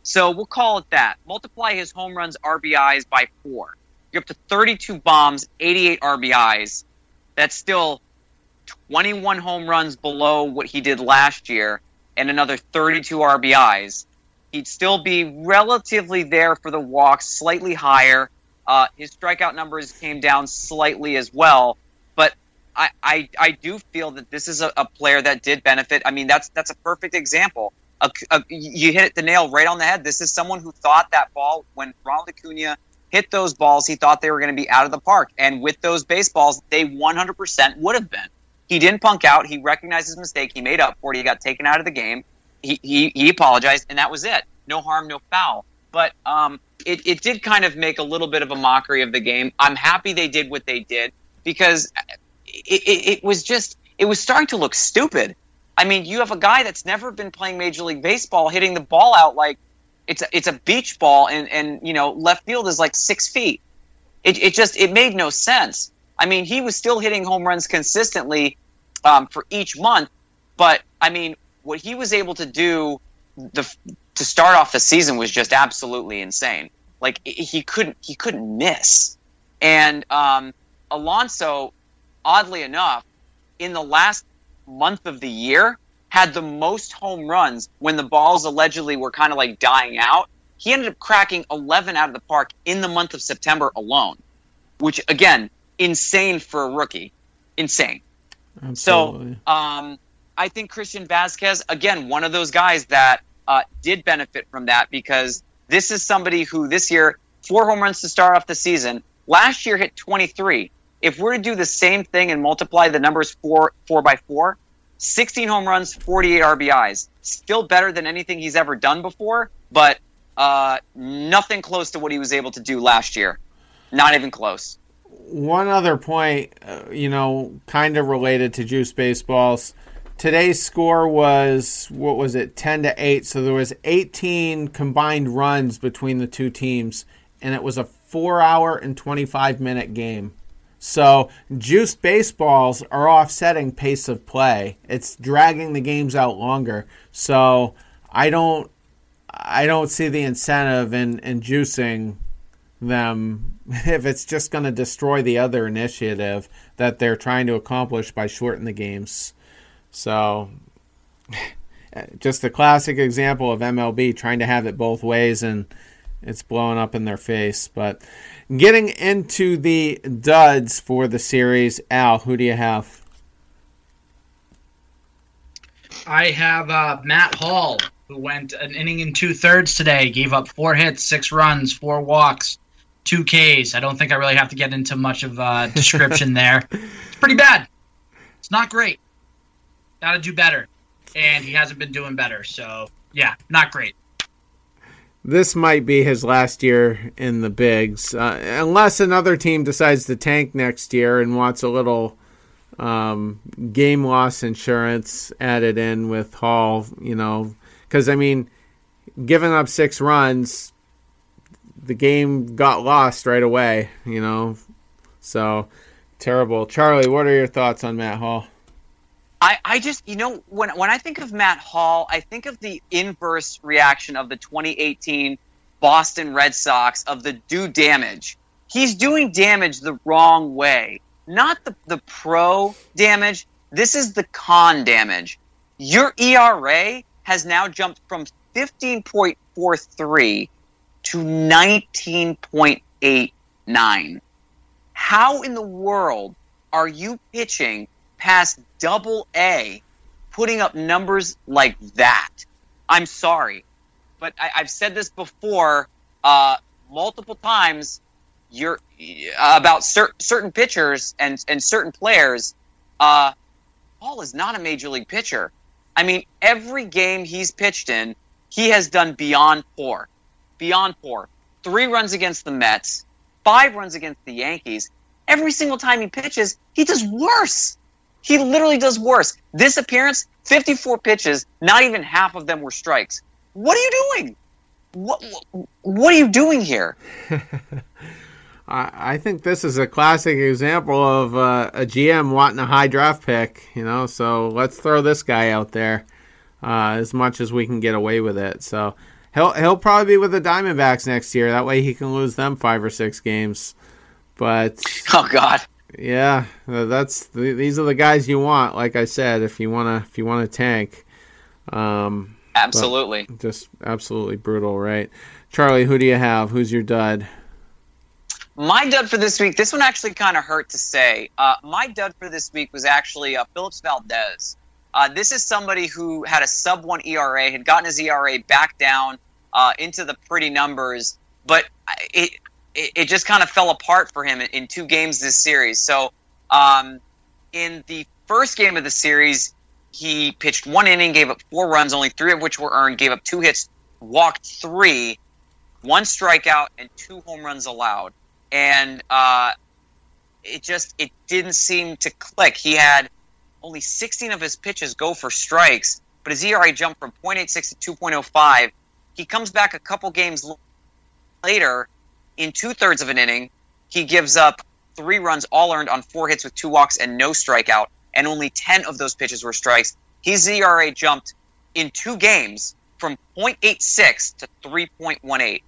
So we'll call it that. Multiply his home runs, RBIs by four. You're up to 32 bombs, 88 RBIs. That's still 21 home runs below what he did last year and another 32 RBIs. He'd still be relatively there for the walks, slightly higher. Uh, his strikeout numbers came down slightly as well, but I, I, I do feel that this is a, a, player that did benefit. I mean, that's that's a perfect example. A, a, you hit the nail right on the head. This is someone who thought that ball when Ronald Acuna hit those balls, he thought they were going to be out of the park. And with those baseballs, they 100% would have been. He didn't punk out. He recognized his mistake. He made up for it. He got taken out of the game. He, he, he apologized, and that was it. No harm, no foul. But um, it, it did kind of make a little bit of a mockery of the game. I'm happy they did what they did because it, it, it was just, it was starting to look stupid. I mean, you have a guy that's never been playing Major League Baseball hitting the ball out like it's a, it's a beach ball, and and you know left field is like six feet. It it just it made no sense. I mean, he was still hitting home runs consistently um, for each month, but I mean, what he was able to do the to start off the season was just absolutely insane. Like he couldn't he couldn't miss, and um, Alonso, oddly enough, in the last month of the year, had the most home runs when the balls allegedly were kind of like dying out. He ended up cracking 11 out of the park in the month of September alone, which again, insane for a rookie. Insane. Absolutely. So, um, I think Christian Vazquez, again, one of those guys that uh, did benefit from that because this is somebody who this year, four home runs to start off the season. Last year hit 23. If we're to do the same thing and multiply the numbers four, four by four, 16 home runs, 48 RBIs. Still better than anything he's ever done before, but uh, nothing close to what he was able to do last year. Not even close. One other point, uh, you know, kind of related to juice baseballs. Today's score was what was it, 10 to 8. So there was 18 combined runs between the two teams and it was a 4 hour and 25 minute game. So juiced baseballs are offsetting pace of play. It's dragging the games out longer. So I don't I don't see the incentive in, in juicing them if it's just going to destroy the other initiative that they're trying to accomplish by shortening the games. So just a classic example of MLB trying to have it both ways and it's blowing up in their face. But getting into the duds for the series, Al, who do you have? I have uh, Matt Hall, who went an inning and two thirds today, gave up four hits, six runs, four walks, two Ks. I don't think I really have to get into much of a description there. It's pretty bad. It's not great. Got to do better, and he hasn't been doing better. So yeah, not great this might be his last year in the bigs, uh, unless another team decides to tank next year and wants a little um, game loss insurance added in with Hall. You know, because I mean, giving up six runs, the game got lost right away. You know, so terrible. Charlie, what are your thoughts on Matt Hall? I, I just you know when when I think of Matt Hall, I think of the inverse reaction of the 2018 Boston Red Sox of the do damage. He's doing damage the wrong way, not the the pro damage. This is the con damage. Your ERA has now jumped from 15.43 to 19.89. How in the world are you pitching past double A putting up numbers like that. I'm sorry. But I, have said this before uh, multiple times. You're uh, about cer- certain pitchers and, and certain players. Uh, Paul is not a major league pitcher. I mean, every game he's pitched in, he has done beyond poor. Beyond poor. Three runs against the Mets, five runs against the Yankees. Every single time he pitches, he does worse. He literally does worse. This appearance, 54 pitches, not even half of them were strikes. What are you doing? What what are you doing here? I think this is a classic example of uh, a GM wanting a high draft pick, you know. So let's throw this guy out there uh, as much as we can get away with it. So he'll he'll probably be with the Diamondbacks next year. That way he can lose them five or six games. But oh god, yeah, uh, that's these are the guys you want. Like I said, if you wanna if you want to tank, um, absolutely, just absolutely brutal, right? Charlie, who do you have? Who's your dud? My dud for this week. This one actually kind of hurt to say. Uh, my dud for this week was actually uh, Phillips Valdez. Uh, this is somebody who had a sub one ERA, had gotten his ERA back down uh, into the pretty numbers, but it, it, it just kind of fell apart for him in, in two games this series. So, um, in the first game of the series, he pitched one inning, gave up four runs, only three of which were earned, gave up two hits, walked three, one strikeout, and two home runs allowed. And uh, it just it didn't seem to click. He had only 16 of his pitches go for strikes, but his ERA jumped from 0.86 to 2.05. He comes back a couple games later in two thirds of an inning. He gives up three runs, all earned on four hits with two walks and no strikeout, and only 10 of those pitches were strikes. His ERA jumped in two games from 0.86 to 3.18.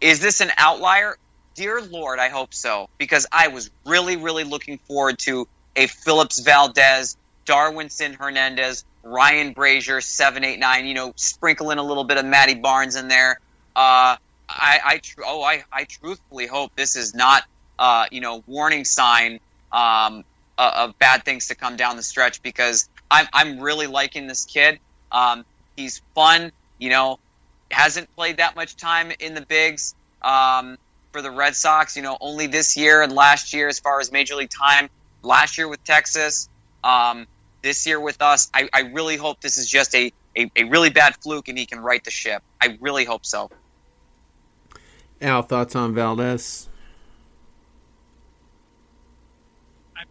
Is this an outlier? Dear Lord, I hope so, because I was really, really looking forward to a Phillips Valdez, Darwinzon Hernandez, Ryan Brasier, 789, you know, sprinkle in a little bit of Matty Barnes in there. Uh, I, I tr- oh, I, I truthfully hope this is not, uh, you know, warning sign um, of bad things to come down the stretch because I'm, I'm really liking this kid. Um, he's fun, you know, hasn't played that much time in the bigs um, for the Red Sox, you know, only this year and last year as far as major league time. Last year with Texas, um, this year with us. I, I really hope this is just a, a, a really bad fluke and he can right the ship. I really hope so. Al, thoughts on Valdez? I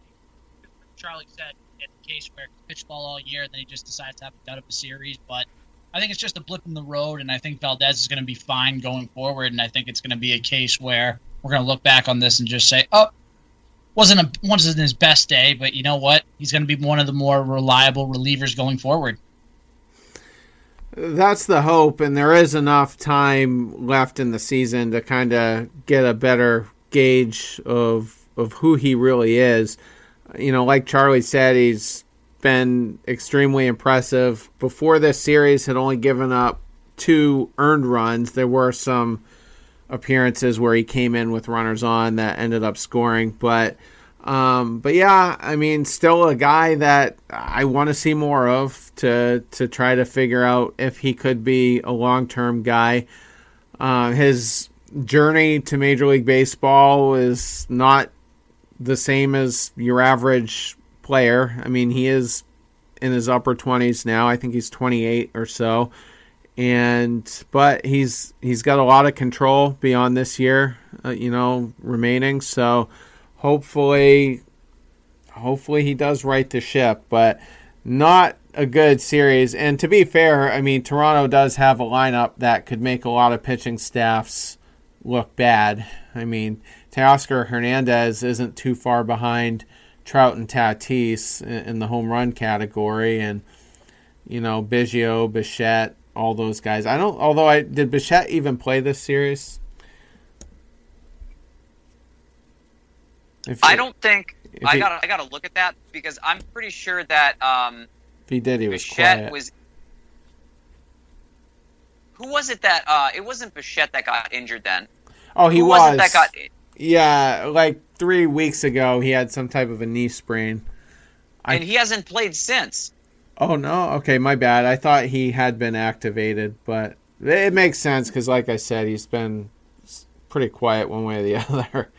Charlie said it's a case where he pitched ball all year, then he just decides to have a dud of a series. But I think it's just a blip in the road, and I think Valdez is going to be fine going forward. And I think it's going to be a case where we're going to look back on this and just say, "Oh, wasn't a wasn't his best day, but you know what? He's going to be one of the more reliable relievers going forward." That's the hope, and there is enough time left in the season to kind of get a better gauge of of who he really is. You know, like Charlie said, he's been extremely impressive. Before this series, had only given up two earned runs. There were some appearances where he came in with runners on that ended up scoring, but um, but yeah, I mean, still a guy that I want to see more of to to try to figure out if he could be a long term guy. Uh, his journey to Major League Baseball is not the same as your average player. I mean, he is in his upper twenties now. I think he's twenty eight or so, and but he's he's got a lot of control beyond this year, uh, you know, remaining. So hopefully hopefully he does right the ship, but not a good series. And to be fair, I mean Toronto does have a lineup that could make a lot of pitching staffs look bad. I mean, Teoscar Hernandez isn't too far behind Trout and Tatis in the home run category, and you know Biggio, Bichette, all those guys. I don't. Although I did Bichette even play this series? I don't think I got. I got to look at that because I'm pretty sure that um, if he did, he was Bichette quiet. was. Who was it that? Uh, it wasn't Bichette that got injured then. oh, he Who was. was that got? Yeah, like three weeks ago, he had some type of a knee sprain. I- And he hasn't played since. Oh no, okay, my bad. I thought he had been activated, but it makes sense because, like I said, he's been pretty quiet one way or the other.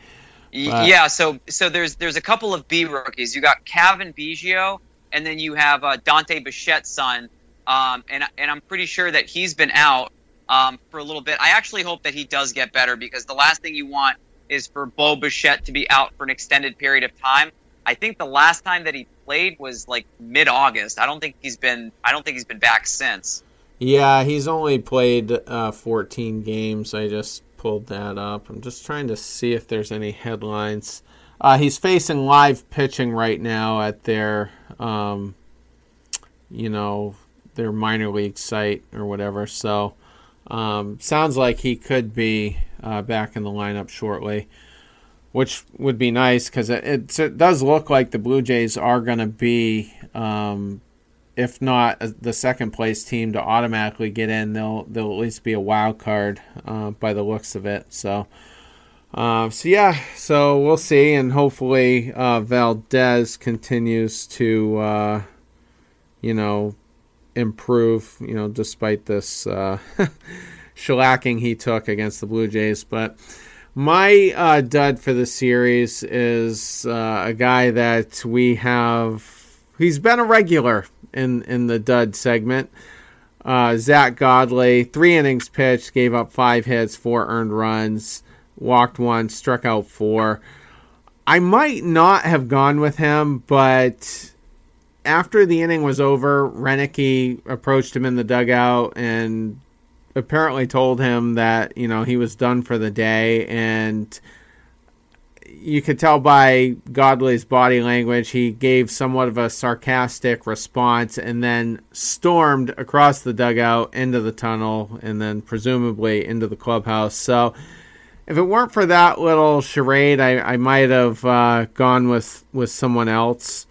Wow. Yeah, so so there's there's a couple of B rookies. You got Cavan Biggio, and then you have uh, Dante Bichette's son, um, and and I'm pretty sure that he's been out um, for a little bit. I actually hope that he does get better because the last thing you want is for Bo Bichette to be out for an extended period of time. I think the last time that he played was like mid August. I don't think he's been I don't think he's been back since. Yeah, he's only played uh, 14 games. I just pulled that up. I'm just trying to see if there's any headlines. Uh, he's facing live pitching right now at their, um, you know, their minor league site or whatever. So, um, sounds like he could be uh, back in the lineup shortly, which would be nice because it, it, does look like the Blue Jays are going to be um, if not the second place team to automatically get in, they'll they'll at least be a wild card uh, by the looks of it. So, uh, so yeah, so we'll see, and hopefully uh, Valdez continues to uh, you know improve. You know, despite this uh, shellacking he took against the Blue Jays, but. My uh, dud for the series is uh, a guy that we have. He's been a regular in in the dud segment. Uh, Zack Godley, three innings pitched, gave up five hits, four earned runs, walked one, struck out four. I might not have gone with him, but after the inning was over, Roenicke approached him in the dugout and apparently told him that you know he was done for the day and you could tell by Godley's body language he gave somewhat of a sarcastic response and then stormed across the dugout into the tunnel and then presumably into the clubhouse. So if it weren't for that little charade, I, I might have uh, gone with with someone else.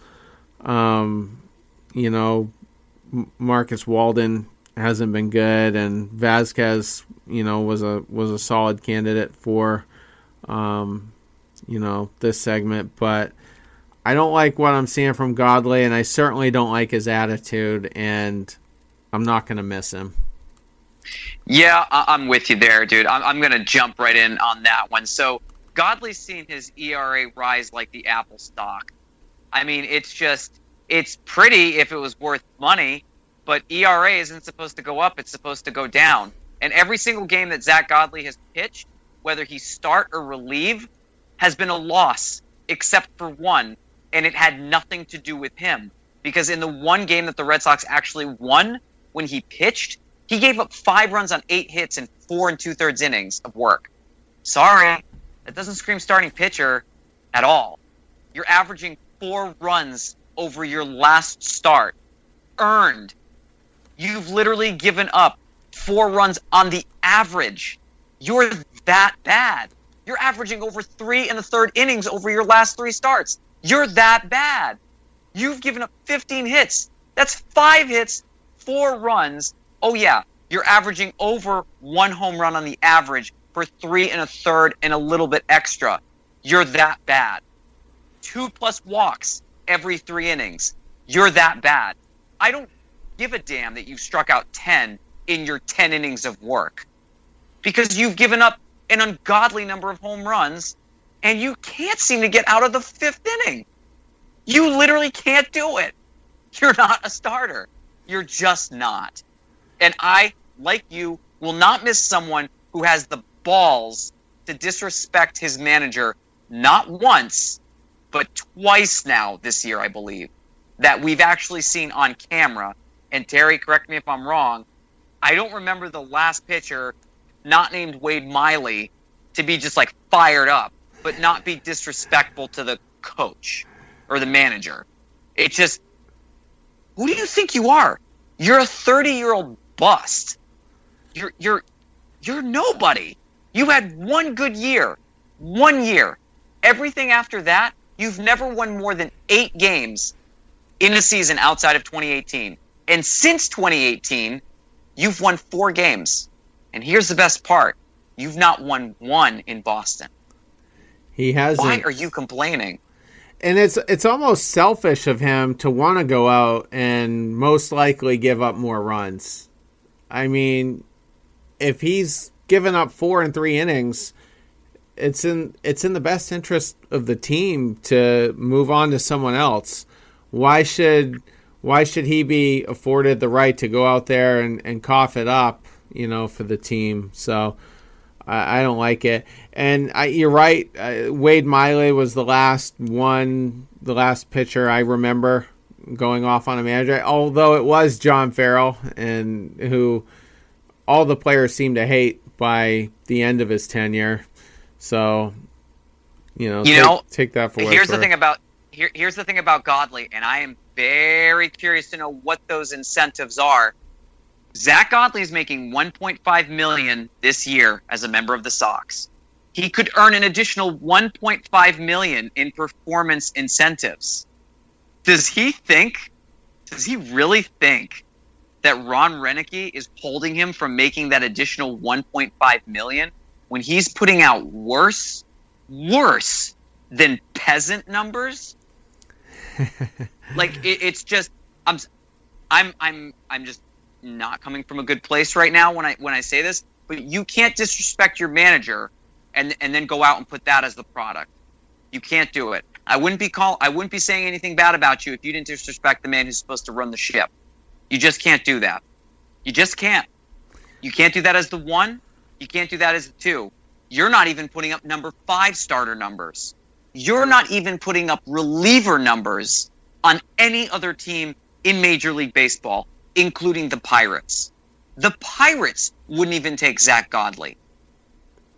Um, you know, Marcus Walden hasn't been good, and Vazquez, you know, was a was a solid candidate for, um, you know, this segment. But I don't like what I'm seeing from Godley, and I certainly don't like his attitude, and I'm not going to miss him. Yeah, I- am with you there, dude. I'm, I'm going to jump right in on that one. So Godley's seen his ERA rise like the Apple stock. I mean, it's just it's pretty if it was worth money, but ERA isn't supposed to go up; it's supposed to go down. And every single game that Zack Godley has pitched, whether he start or relieve, has been a loss, except for one, and it had nothing to do with him. Because in the one game that the Red Sox actually won, when he pitched, he gave up five runs on eight hits in four and two thirds innings of work. Sorry, that doesn't scream starting pitcher at all. You're averaging four runs over your last start. Earned. You've literally given up four runs on the average. You're that bad. You're averaging over three in the third innings over your last three starts. You're that bad. You've given up 15 hits. That's five hits, four runs. Oh, yeah, you're averaging over one home run on the average for three and a third and a little bit extra. You're that bad. Two plus walks every three innings. You're that bad. I don't give a damn that you struck out 10 in your 10 innings of work because you've given up an ungodly number of home runs and you can't seem to get out of the fifth inning. You literally can't do it. You're not a starter. You're just not. And I, like you, will not miss someone who has the balls to disrespect his manager not once, but twice now this year, I believe, that we've actually seen on camera. And Terry, correct me if I'm wrong. I don't remember the last pitcher not named Wade Miley to be just like fired up, but not be disrespectful to the coach or the manager. It's just, who do you think you are? You're a 30 year old bust. You're you're you're nobody. You had one good year, one year. Everything after that You've never won more than eight games in a season outside of 2018. And since 2018, you've won four games. And here's the best part you've not won one in Boston. He has Why are you complaining? And it's it's almost selfish of him to want to go out and most likely give up more runs. I mean, if he's given up four in three innings, it's in it's in the best interest of the team to move on to someone else. Why should why should he be afforded the right to go out there and, and cough it up, you know, for the team? So I, I don't like it. And I, you're right. Uh, Wade Miley was the last one, the last pitcher I remember going off on a manager. Although it was John Farrell, and who all the players seem to hate by the end of his tenure. So, you know, you take, know, take that for here's the thing about here, here's the thing about Godley, and I am very curious to know what those incentives are. Zack Godley is making 1.5 million this year as a member of the Sox. He could earn an additional 1.5 million in performance incentives. Does he think? Does he really think that Ron Roenicke is holding him from making that additional 1.5 million? when he's putting out worse, worse than peasant numbers, like it, it's just I'm, I'm, I'm, I'm just not coming from a good place right now when I when I say this. But you can't disrespect your manager and and then go out and put that as the product. You can't do it. I wouldn't be call I wouldn't be saying anything bad about you if you didn't disrespect the man who's supposed to run the ship. You just can't do that. You just can't. You can't do that as the one. You can't do that as the two. You're not even putting up number five starter numbers. You're not even putting up reliever numbers on any other team in Major League Baseball, including the Pirates. The Pirates wouldn't even take Zack Godley.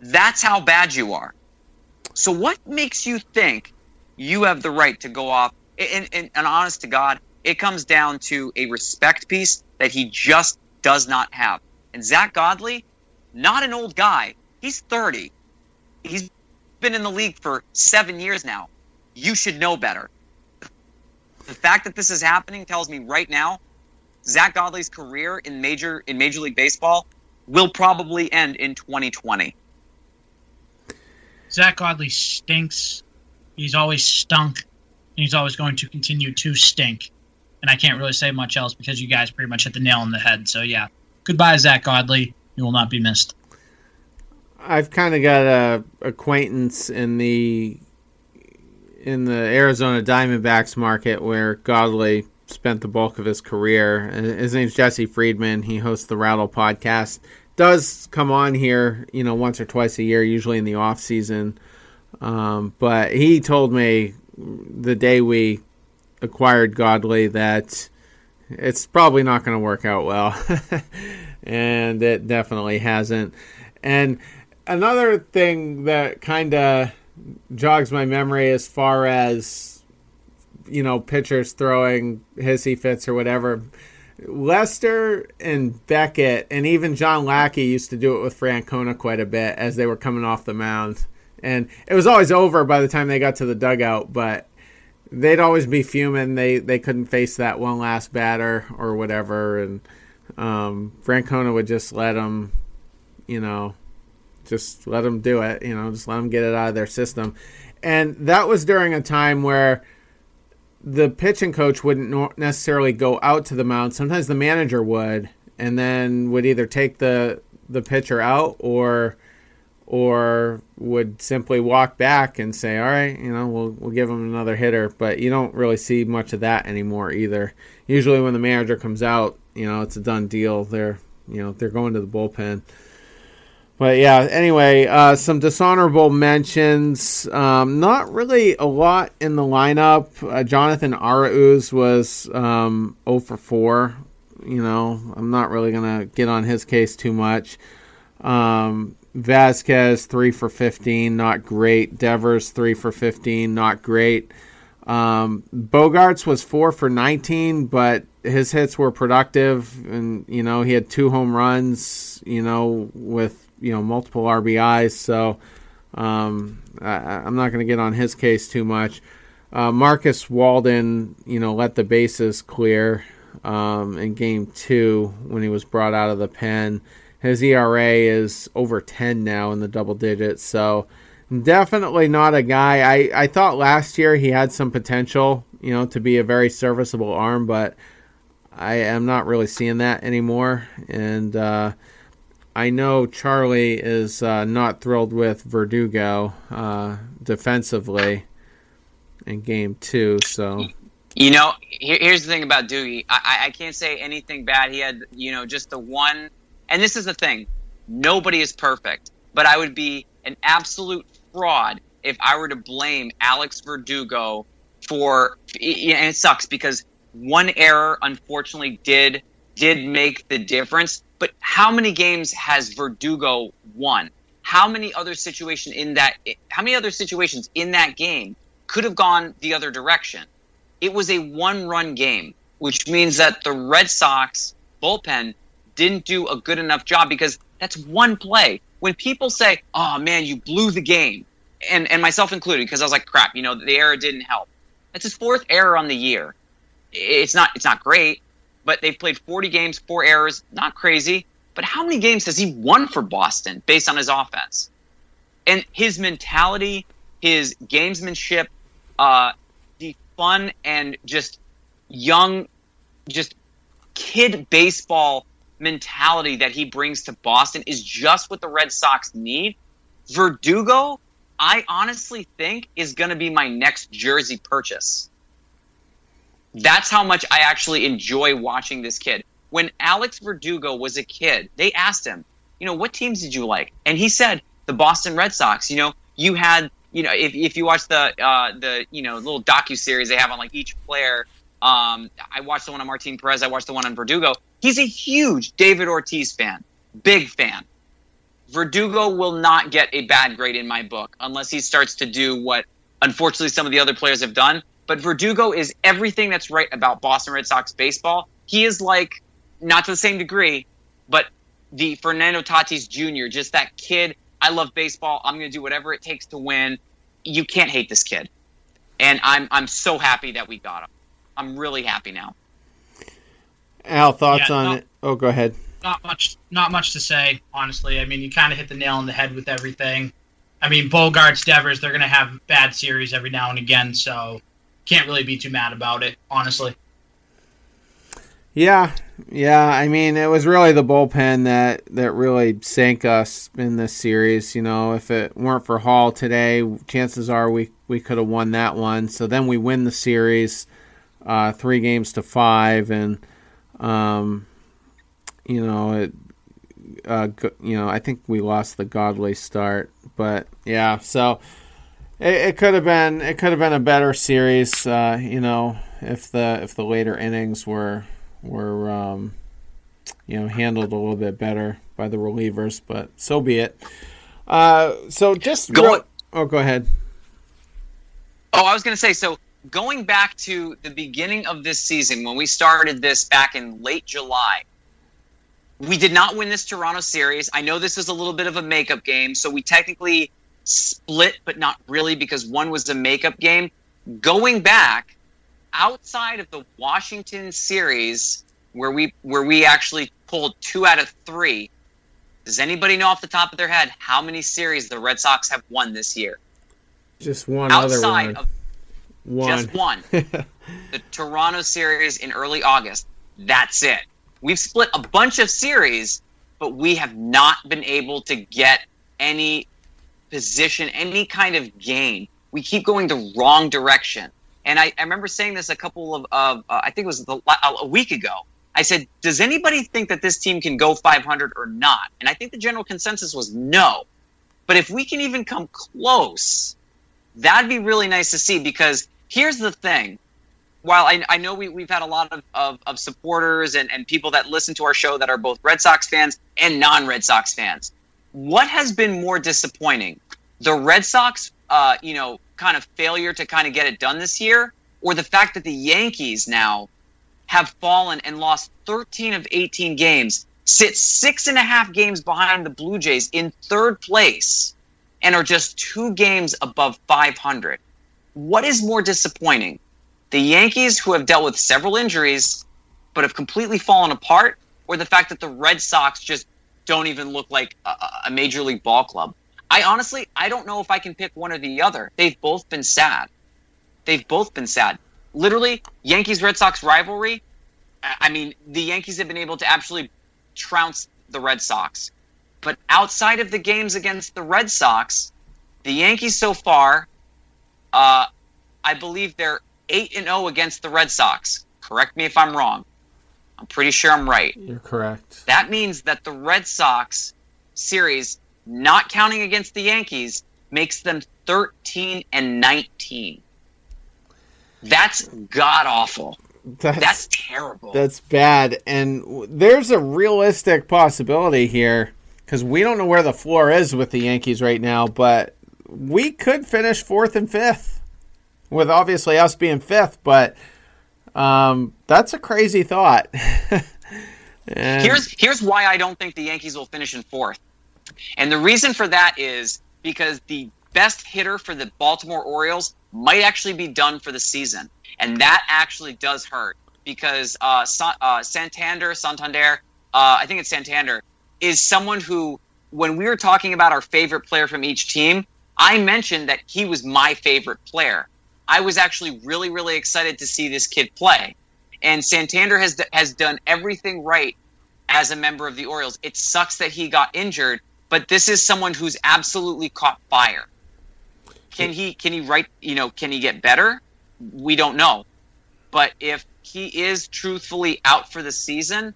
That's how bad you are. So, what makes you think you have the right to go off? And, and, and honest to God, it comes down to a respect piece that he just does not have. And Zack Godley, not an old guy. He's 30. He's been in the league for seven years now. You should know better. The fact that this is happening tells me right now, Zack Godley's career in major in Major League Baseball will probably end in 2020. Zack Godley stinks. He's always stunk, and he's always going to continue to stink. And I can't really say much else because you guys pretty much hit the nail on the head. So yeah, goodbye, Zack Godley. You will not be missed. I've kind of got a acquaintance in the in the Arizona Diamondbacks market where Godley spent the bulk of his career. His name's Jesse Friedman. He hosts the Rattle podcast. Does come on here, you know, once or twice a year, usually in the off season. Um, but he told me the day we acquired Godley that it's probably not going to work out well, and it definitely hasn't. And another thing that kind of jogs my memory as far as you know pitchers throwing hissy fits or whatever. Lester and Beckett and even John Lackey used to do it with Francona quite a bit as they were coming off the mound. And it was always over by the time they got to the dugout, but they'd always be fuming. They they couldn't face that one last batter or whatever, and um, Francona would just let them, you know, just let them do it. You know, just let them get it out of their system. And that was during a time where the pitching coach wouldn't necessarily go out to the mound. Sometimes the manager would, and then would either take the the pitcher out or or would simply walk back and say, "All right, you know, we'll we'll give him another hitter." But you don't really see much of that anymore either. Usually, when the manager comes out, you know, it's a done deal. They're you know they're going to the bullpen. But yeah, anyway, uh, some dishonorable mentions. Um, not really a lot in the lineup. Uh, Jonathan Arauz was um, 0 for 4. You know, I'm not really going to get on his case too much. Um, Vazquez, 3 for 15, not great. Devers, 3 for 15, not great. Um, Bogaerts was 4 for 19, but his hits were productive. And, you know, he had two home runs, you know, with you know multiple RBIs. So um, I, am not going to get on his case too much. Uh, Marcus Walden, you know, let the bases clear um, in Game Two when he was brought out of the pen. His ERA is over 10 now in the double digits. So definitely not a guy. I, I thought last year he had some potential, you know, to be a very serviceable arm, but I am not really seeing that anymore. And uh, I know Charlie is uh, not thrilled with Verdugo uh, defensively in game two. So, you know, here, here's the thing about Doogie. I, I can't say anything bad. He had, you know, just the one. And this is the thing nobody is perfect, but I would be an absolute fraud if I were to blame Alex Verdugo for. And it sucks because one error, unfortunately, did did make the difference. But how many games has Verdugo won? How many other situation in that? How many other situations in that game could have gone the other direction? It was a one-run game, which means that the Red Sox bullpen didn't do a good enough job because that's one play. When people say, "Oh man, you blew the game," and and myself included, because I was like, "Crap," you know, the error didn't help. That's his fourth error on the year. It's not it's not great, but they've played 40 games, four errors, not crazy. But how many games has he won for Boston based on his offense? And his mentality, his gamesmanship, uh, the fun and just young, just kid baseball mentality that he brings to Boston is just what the Red Sox need. Verdugo, I honestly think, is going to be my next jersey purchase. That's how much I actually enjoy watching this kid. When Alex Verdugo was a kid, they asked him, you know, what teams did you like? And he said the Boston Red Sox. You know, you had, you know, if, if you watch the uh, the you know little docu series they have on like each player Um, I watched the one on Martin Perez. I watched the one on Verdugo. He's a huge David Ortiz fan, big fan. Verdugo will not get a bad grade in my book unless he starts to do what, unfortunately, some of the other players have done. But Verdugo is everything that's right about Boston Red Sox baseball. He is like, not to the same degree, but the Fernando Tatis Jr., just that kid. I love baseball. I'm going to do whatever it takes to win. You can't hate this kid. And I'm, I'm so happy that we got him. I'm really happy now. Al, thoughts Yeah, on no. it? Oh, go ahead. not much not much to say honestly i mean you kind of hit the nail on the head with everything i mean Bogaerts devers they're going to have bad series every now and again so can't really be too mad about it honestly Yeah, yeah. I mean, it was really the bullpen that that really sank us in this series. You know, if it weren't for Hall today, chances are we we could have won that one. So then we win the series, uh, three games to five, and um, you know, it, uh, you know, I think we lost the Godley start, but yeah. So it, it could have been it could have been a better series. Uh, you know, if the if the later innings were were um, you know handled a little bit better by the relievers, but so be it. Uh, so just Go- real- oh, go ahead. Oh, I was going to say so. Going back to the beginning of this season, when we started this back in late July, we did not win this Toronto series. I know this is a little bit of a makeup game, so we technically split, but not really because one was a makeup game. Going back outside of the Washington series, where we where we actually pulled two out of three. Does anybody know off the top of their head how many series the Red Sox have won this year? Just one other Outside one. of one. just one. the Toronto series in early August. That's it. We've split a bunch of series, but we have not been able to get any position, any kind of gain. We keep going the wrong direction. And I, I remember saying this a couple of, of uh, I think it was the, a week ago. I said, does anybody think that this team can go 500 or not? And I think the general consensus was no. But if we can even come close, that'd be really nice to see because here's the thing while I, I know we, we've had a lot of, of, of supporters and, and people that listen to our show that are both Red Sox fans and non Red Sox fans, what has been more disappointing? The Red Sox, uh, you know, kind of failure to kind of get it done this year, or the fact that the Yankees now have fallen and lost 13 of 18 games, sit six and a half games behind the Blue Jays in third place, and are just two games above 500? What is more disappointing? the Yankees, who have dealt with several injuries but have completely fallen apart, or the fact that the Red Sox just don't even look like a, a major league ball club. I honestly, I don't know if I can pick one or the other. They've both been sad. They've both been sad. Literally, Yankees Red Sox rivalry. I mean, the Yankees have been able to actually trounce the Red Sox. But outside of the games against the Red Sox, the Yankees so far, uh, I believe they're 8 and 0 against the Red Sox. Correct me if I'm wrong. I'm pretty sure I'm right. You're correct. That means that the Red Sox series, not counting against the Yankees, makes them 13 and 19. That's god awful. That's, That's terrible. That's bad. And there's a realistic possibility here because we don't know where the floor is with the Yankees right now, but we could finish fourth and fifth with obviously us being fifth, but um, that's a crazy thought. Here's here's why I don't think the Yankees will finish in fourth. And the reason for that is because the best hitter for the Baltimore Orioles might actually be done for the season. And that actually does hurt because uh, uh, Santander, Santander, uh, I think it's Santander, is someone who, when we were talking about our favorite player from each team, I mentioned that he was my favorite player. I was actually really, really excited to see this kid play. And Santander has has done everything right as a member of the Orioles. It sucks that he got injured, but this is someone who's absolutely caught fire. Can he can he right you know can he get better? We don't know. But if he is truthfully out for the season, um,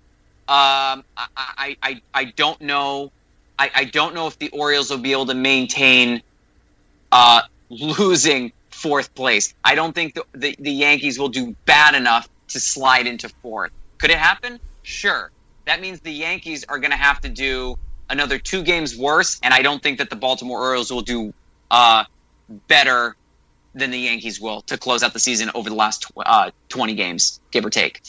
I, I, I, I don't know. I, I don't know if the Orioles will be able to maintain uh, losing fourth place. I don't think the, the, the Yankees will do bad enough to slide into fourth. Could it happen? Sure. That means the Yankees are going to have to do another two games worse, and I don't think that the Baltimore Orioles will do uh, better than the Yankees will to close out the season over the last tw- uh, 20 games, give or take.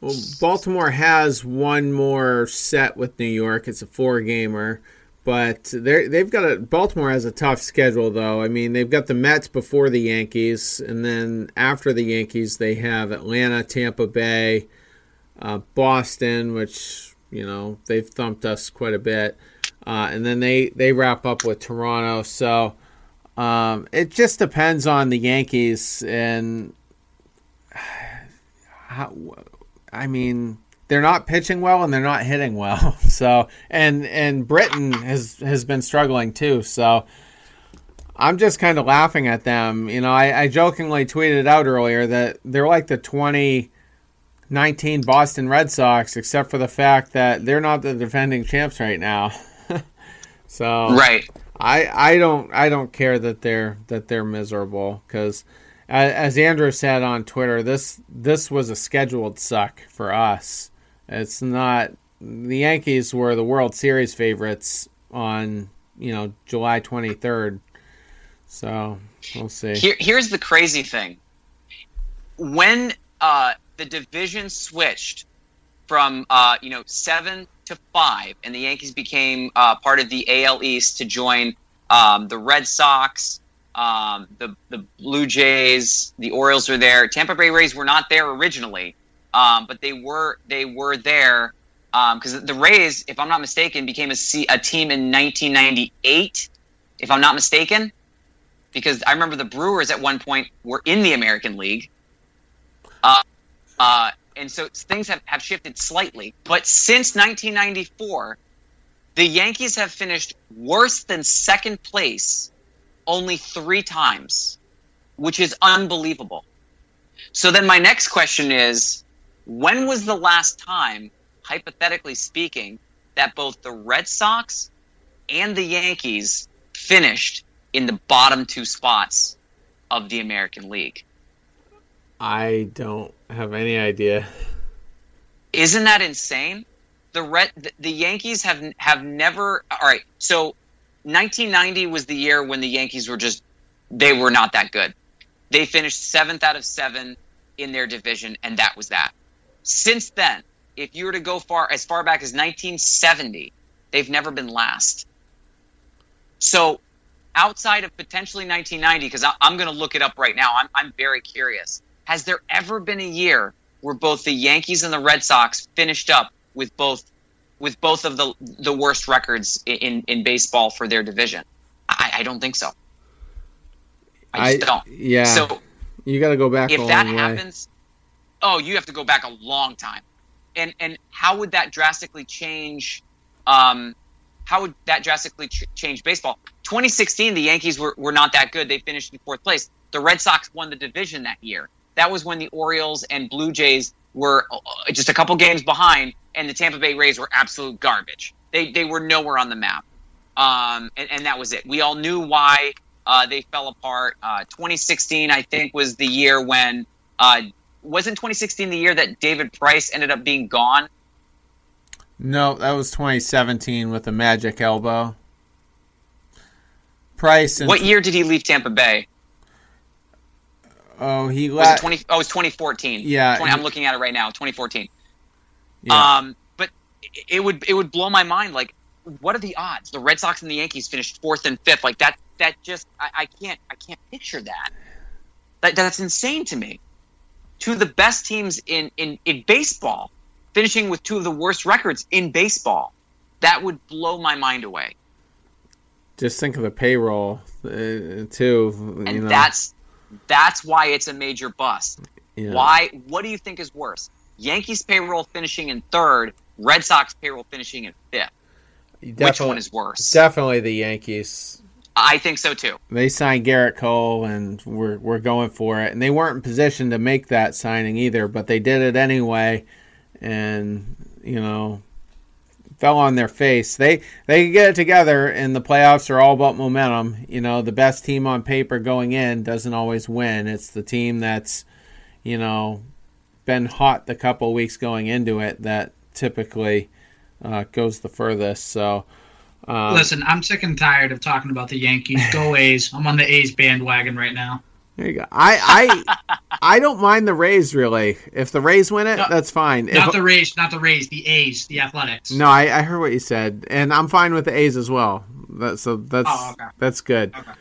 Well, Baltimore has one more set with New York. It's a four gamer. But they they've got a Baltimore has a tough schedule though. I mean, they've got the Mets before the Yankees, and then after the Yankees, they have Atlanta, Tampa Bay, uh, Boston, which you know they've thumped us quite a bit, uh, and then they they wrap up with Toronto. So um, it just depends on the Yankees and how. I mean, they're not pitching well and they're not hitting well. So and and Britton has has been struggling too. So I'm just kind of laughing at them. You know, I, I jokingly tweeted out earlier that they're like the 2019 Boston Red Sox, except for the fact that they're not the defending champs right now. so right. I I don't I don't care that they're that they're miserable because as Andrew said on Twitter, this this was a scheduled suck for us. It's not the Yankees were the World Series favorites on you know July 23rd. So we'll see. Here, here's the crazy thing: when uh, the division switched from uh, you know seven to five, and the Yankees became uh, part of the AL East to join um, the Red Sox, um, the the Blue Jays, the Orioles were there. Tampa Bay Rays were not there originally, um, but they were they were there because um, the Rays, if I'm not mistaken, became a, C- a team in 1998, if I'm not mistaken, because I remember the Brewers at one point were in the American League. Uh, uh, and so things have, have shifted slightly. But since 1994, the Yankees have finished worse than second place only three times, which is unbelievable. So then my next question is when was the last time, hypothetically speaking, that both the Red Sox and the Yankees finished in the bottom two spots of the American League? I don't have any idea. Isn't that insane? The red the, the Yankees have have never all right. So 1990 was the year when the Yankees were just they were not that good. They finished 7th out of 7 in their division and that was that. Since then, if you were to go far as far back as 1970, they've never been last. So, outside of potentially 1990, because I'm going to look it up right now, I'm, I'm very curious. Has there ever been a year where both the Yankees and the Red Sox finished up with both with both of the the worst records in in baseball for their division? I, I don't think so. I just I, don't. Yeah. So you got to go back. If that happens, oh, you have to go back a long time. And and how would that drastically change? Um, how would that drastically ch- change baseball? 2016, the Yankees were, were not that good. They finished in fourth place. The Red Sox won the division that year. That was when the Orioles and Blue Jays were uh, just a couple games behind, and the Tampa Bay Rays were absolute garbage. They they were nowhere on the map, um, and, and that was it. We all knew why uh, they fell apart. Uh, 2016, I think, was the year when uh, wasn't 2016 the year that David Price ended up being gone? No, that was 2017 with a magic elbow. Price. what year did he leave Tampa Bay? Oh, he left. Was it 20? Oh, it was 2014. Yeah, 20, he, I'm looking at it right now. 2014. Yeah. Um, but it would it would blow my mind. Like, what are the odds? The Red Sox and the Yankees finished fourth and fifth. Like that. That just I, I can't I can't picture that. That that's insane to me two of the best teams in, in, in baseball finishing with two of the worst records in baseball. That would blow my mind away. Just think of the payroll, uh, too. and know. that's that's why it's a major bust. Yeah. Why? What do you think is worse? Yankees payroll finishing in third, Red Sox payroll finishing in fifth. Which one is worse? Definitely the Yankees. I think so too. They signed Gerrit Cole, and we're we're going for it. And they weren't in position to make that signing either, but they did it anyway, and you know, fell on their face. They they could get it together, and the playoffs are all about momentum. You know, the best team on paper going in doesn't always win. It's the team that's, you know, been hot the couple weeks going into it that typically uh, goes the furthest. So. Um, Listen, I'm sick and tired of talking about the Yankees. Go A's! I'm on the A's bandwagon right now. There you go. I I I don't mind the Rays really. If the Rays win it, no, that's fine. Not if, the Rays, not the Rays, the A's, the Athletics. No, I, I heard what you said, and I'm fine with the A's as well. That, so that's oh, okay. that's good. Okay.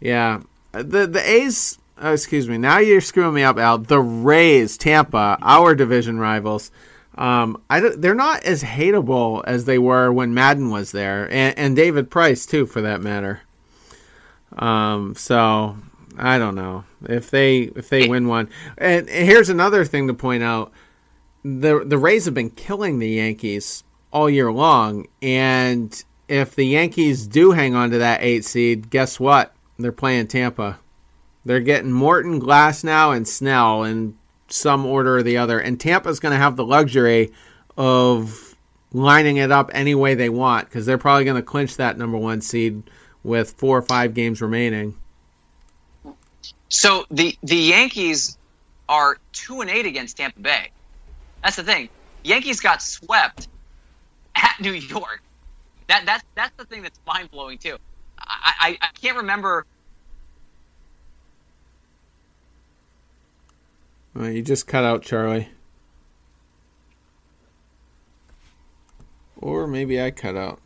Yeah, the the A's. Oh, excuse me. Now you're screwing me up, Al. The Rays, Tampa, our division rivals. Um, I they're not as hateable as they were when Maddon was there, and, and David Price too, for that matter. Um, so I don't know if they if they win one. And here's another thing to point out: the the Rays have been killing the Yankees all year long, and if the Yankees do hang on to that eight seed, guess what? They're playing Tampa. They're getting Morton, Glasnow and Snell in some order or the other, and Tampa's going to have the luxury of lining it up any way they want because they're probably going to clinch that number one seed with four or five games remaining. So the the Yankees are two and eight against Tampa Bay. That's the thing. Yankees got swept at New York. That that's that's the thing that's mind blowing too. I, I, I can't remember. Well, you just cut out Charlie. Or maybe I cut out.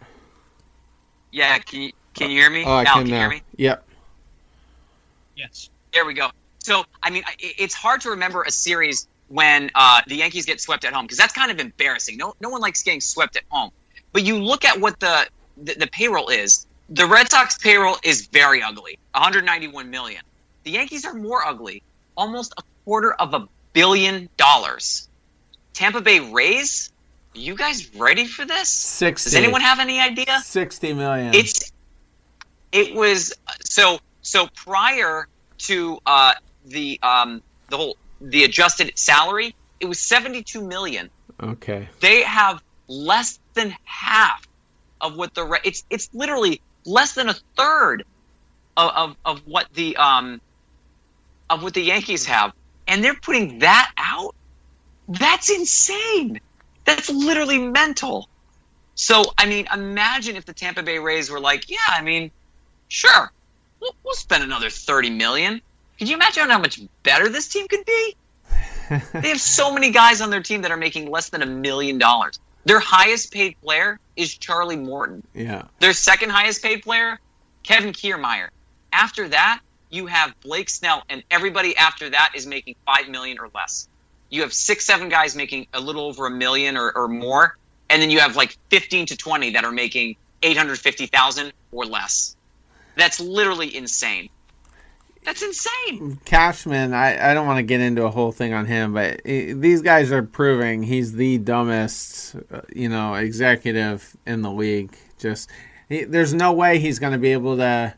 Yeah, can you can you hear me? Oh, I Al, can, can now. Yep. Yes. There we go. So, I mean, it's hard to remember a series when uh, the Yankees get swept at home because that's kind of embarrassing. No, no one likes getting swept at home. But you look at what the, the, the payroll is. The Red Sox payroll is very ugly, 191 million. The Yankees are more ugly, almost a quarter of a billion dollars. Tampa Bay Rays, you guys ready for this? 60. Does anyone have any idea? 60 million. It's it was so so prior to uh, the um, the whole the adjusted salary, it was seventy two million. Okay. They have less than half of what the it's it's literally less than a third of, of, of what the um of what the Yankees have, and they're putting that out. That's insane. That's literally mental. So I mean, imagine if the Tampa Bay Rays were like, yeah, I mean, sure, we'll, we'll spend another thirty million. Could you imagine how much better this team could be? they have so many guys on their team that are making less than a million dollars. Their highest paid player is Charlie Morton. Yeah. Their second highest paid player, Kevin Kiermaier. After that, you have Blake Snell, and everybody after that is making five million or less. You have six, seven guys making a little over a million or, or more, and then you have like fifteen to twenty that are making eight hundred fifty thousand or less. That's literally insane. That's insane. Cashman, I, I don't want to get into a whole thing on him, but these guys are proving he's the dumbest, uh, you know, executive in the league. Just he, there's no way he's going to be able to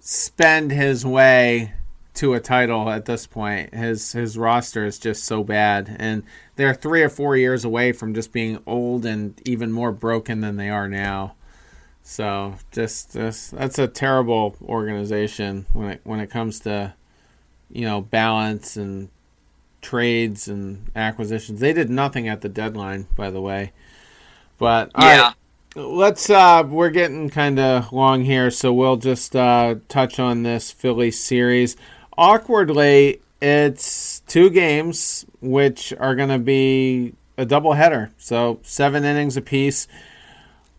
spend his way to a title at this point. His his roster is just so bad, and they're three or four years away from just being old and even more broken than they are now. So just, just that's a terrible organization when it when it comes to you know balance and trades and acquisitions. They did nothing at the deadline, by the way. But yeah. Let's uh we're getting kind of long here, so we'll just uh touch on this Philly series. Awkwardly, it's two games which are going to be a double header. So 7 innings apiece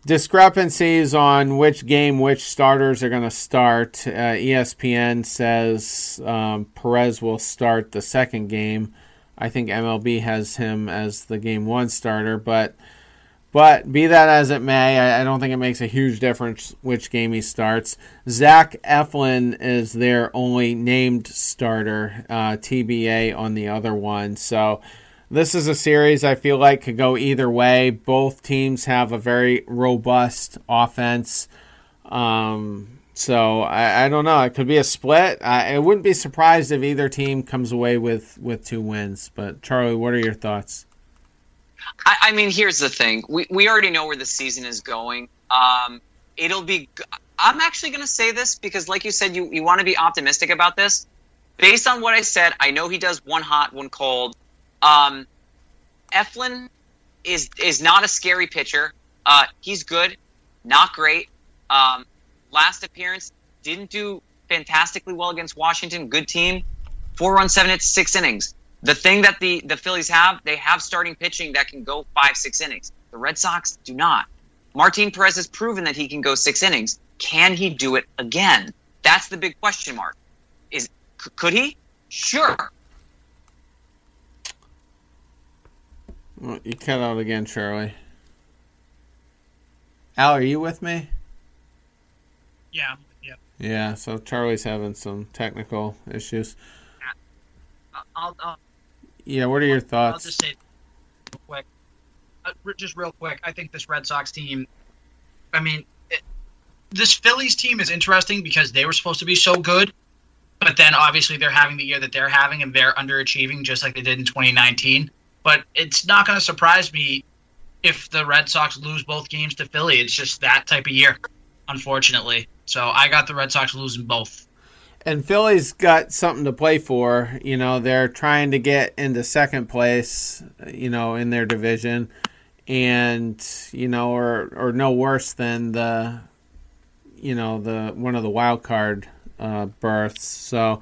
discrepancies on which game which starters are going to start. Uh, ESPN says um, Perez will start the second game. I think MLB has him as the game one starter, but but be that as it may, I, I don't think it makes a huge difference which game he starts. Zach Eflin is their only named starter, uh, TBA on the other one. So this is a series I feel like could go either way. Both teams have a very robust offense. Um, so I, I, don't know. It could be a split. I, I, wouldn't be surprised if either team comes away with, with two wins. But Charlie, what are your thoughts? I, I mean, here's the thing. We, we already know where the season is going. Um, it'll be. I'm actually going to say this because, like you said, you, you want to be optimistic about this. Based on what I said, I know he does one hot, one cold Um, Eflin is is not a scary pitcher. Uh, he's good, not great. Um, last appearance didn't do fantastically well against Washington. Good team. Four runs, seven hits, six innings. The thing that the the Phillies have, they have starting pitching that can go five, six innings. The Red Sox do not. Martin Perez has proven that he can go six innings. Can he do it again? That's the big question mark. Is c- could he? Sure. Well, you cut out again, Charlie. Al, are you with me? Yeah, yeah. Yeah, so Charlie's having some technical issues. Uh, I'll, I'll, Yeah, what are your thoughts? I'll just say real quick, uh, just real quick. I think this Red Sox team. I mean, it, this Phillies team is interesting because they were supposed to be so good, but then obviously they're having the year that they're having and they're underachieving just like they did in 2019. But it's not going to surprise me if the Red Sox lose both games to Philly. It's just that type of year, unfortunately. So I got the Red Sox losing both. And Philly's got something to play for. You know, they're trying to get into second place, you know, in their division. And, you know, or or no worse than the you know, the one of the wild card uh, berths. So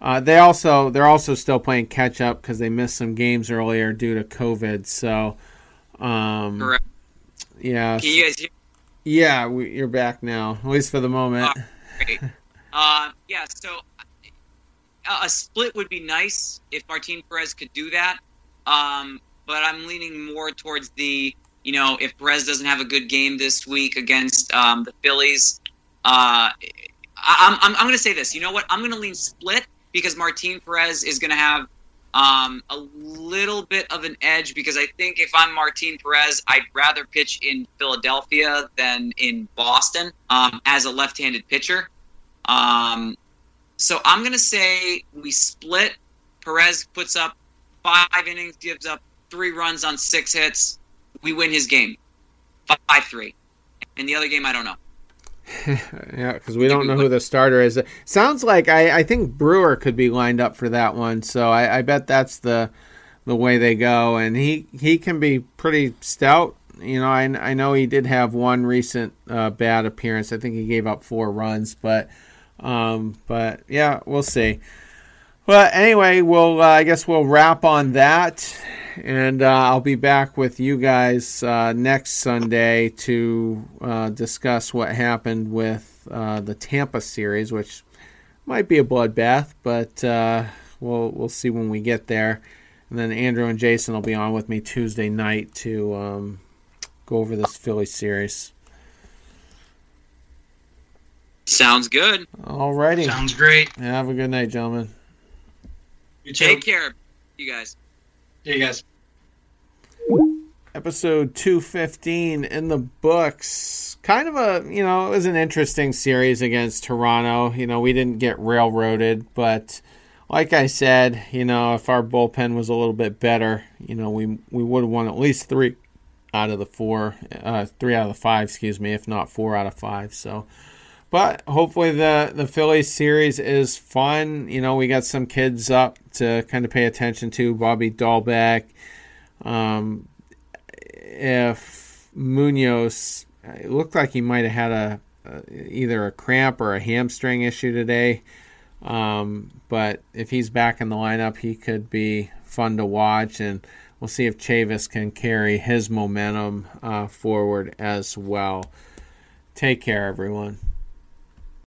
uh, they also they're also still playing catch up because they missed some games earlier due to COVID. So um, Correct. yeah, Can you guys hear? yeah, we, you're back now, at least for the moment. Great. Uh, yeah, so a split would be nice if Martin Perez could do that. Um, but I'm leaning more towards the, you know, if Perez doesn't have a good game this week against um, the Phillies, uh, I'm, I'm, I'm going to say this. You know what? I'm going to lean split because Martin Perez is going to have um, a little bit of an edge because I think if I'm Martin Perez, I'd rather pitch in Philadelphia than in Boston um, as a left-handed pitcher. Um, so I'm going to say we split. Perez puts up five innings, gives up three runs on six hits. We win his game, five three. And the other game, I don't know. yeah, because we don't know who the starter is. Sounds like I, I think Brewer could be lined up for that one, so I, I bet that's the the way they go. And he he can be pretty stout. You know, I, I know he did have one recent uh, bad appearance. I think he gave up four runs, but um, but yeah, we'll see. Well, anyway, we'll uh, I guess we'll wrap on that, and uh, I'll be back with you guys uh, next Sunday to uh, discuss what happened with uh, the Tampa series, which might be a bloodbath, but uh, we'll we'll see when we get there. And then Andrew and Jason will be on with me Tuesday night to um, go over this Philly series. Sounds good. All righty. Sounds great. have a good night, gentlemen. You Take care, you guys. See you guys. episode 215 in the books. Kind of a, you know, it was an interesting series against Toronto. You know, we didn't get railroaded, but like I said, you know, if our bullpen was a little bit better, you know, we we would have won at least three out of the four, uh, three out of the five, excuse me, if not four out of five. So, but hopefully the the Phillies series is fun. You know, we got some kids up to kind of pay attention to. Bobby Dalbec. Um, if Munoz it looked like he might have had a, a either a cramp or a hamstring issue today. Um, but if he's back in the lineup, he could be fun to watch, and we'll see if Chavis can carry his momentum uh, forward as well. Take care, everyone.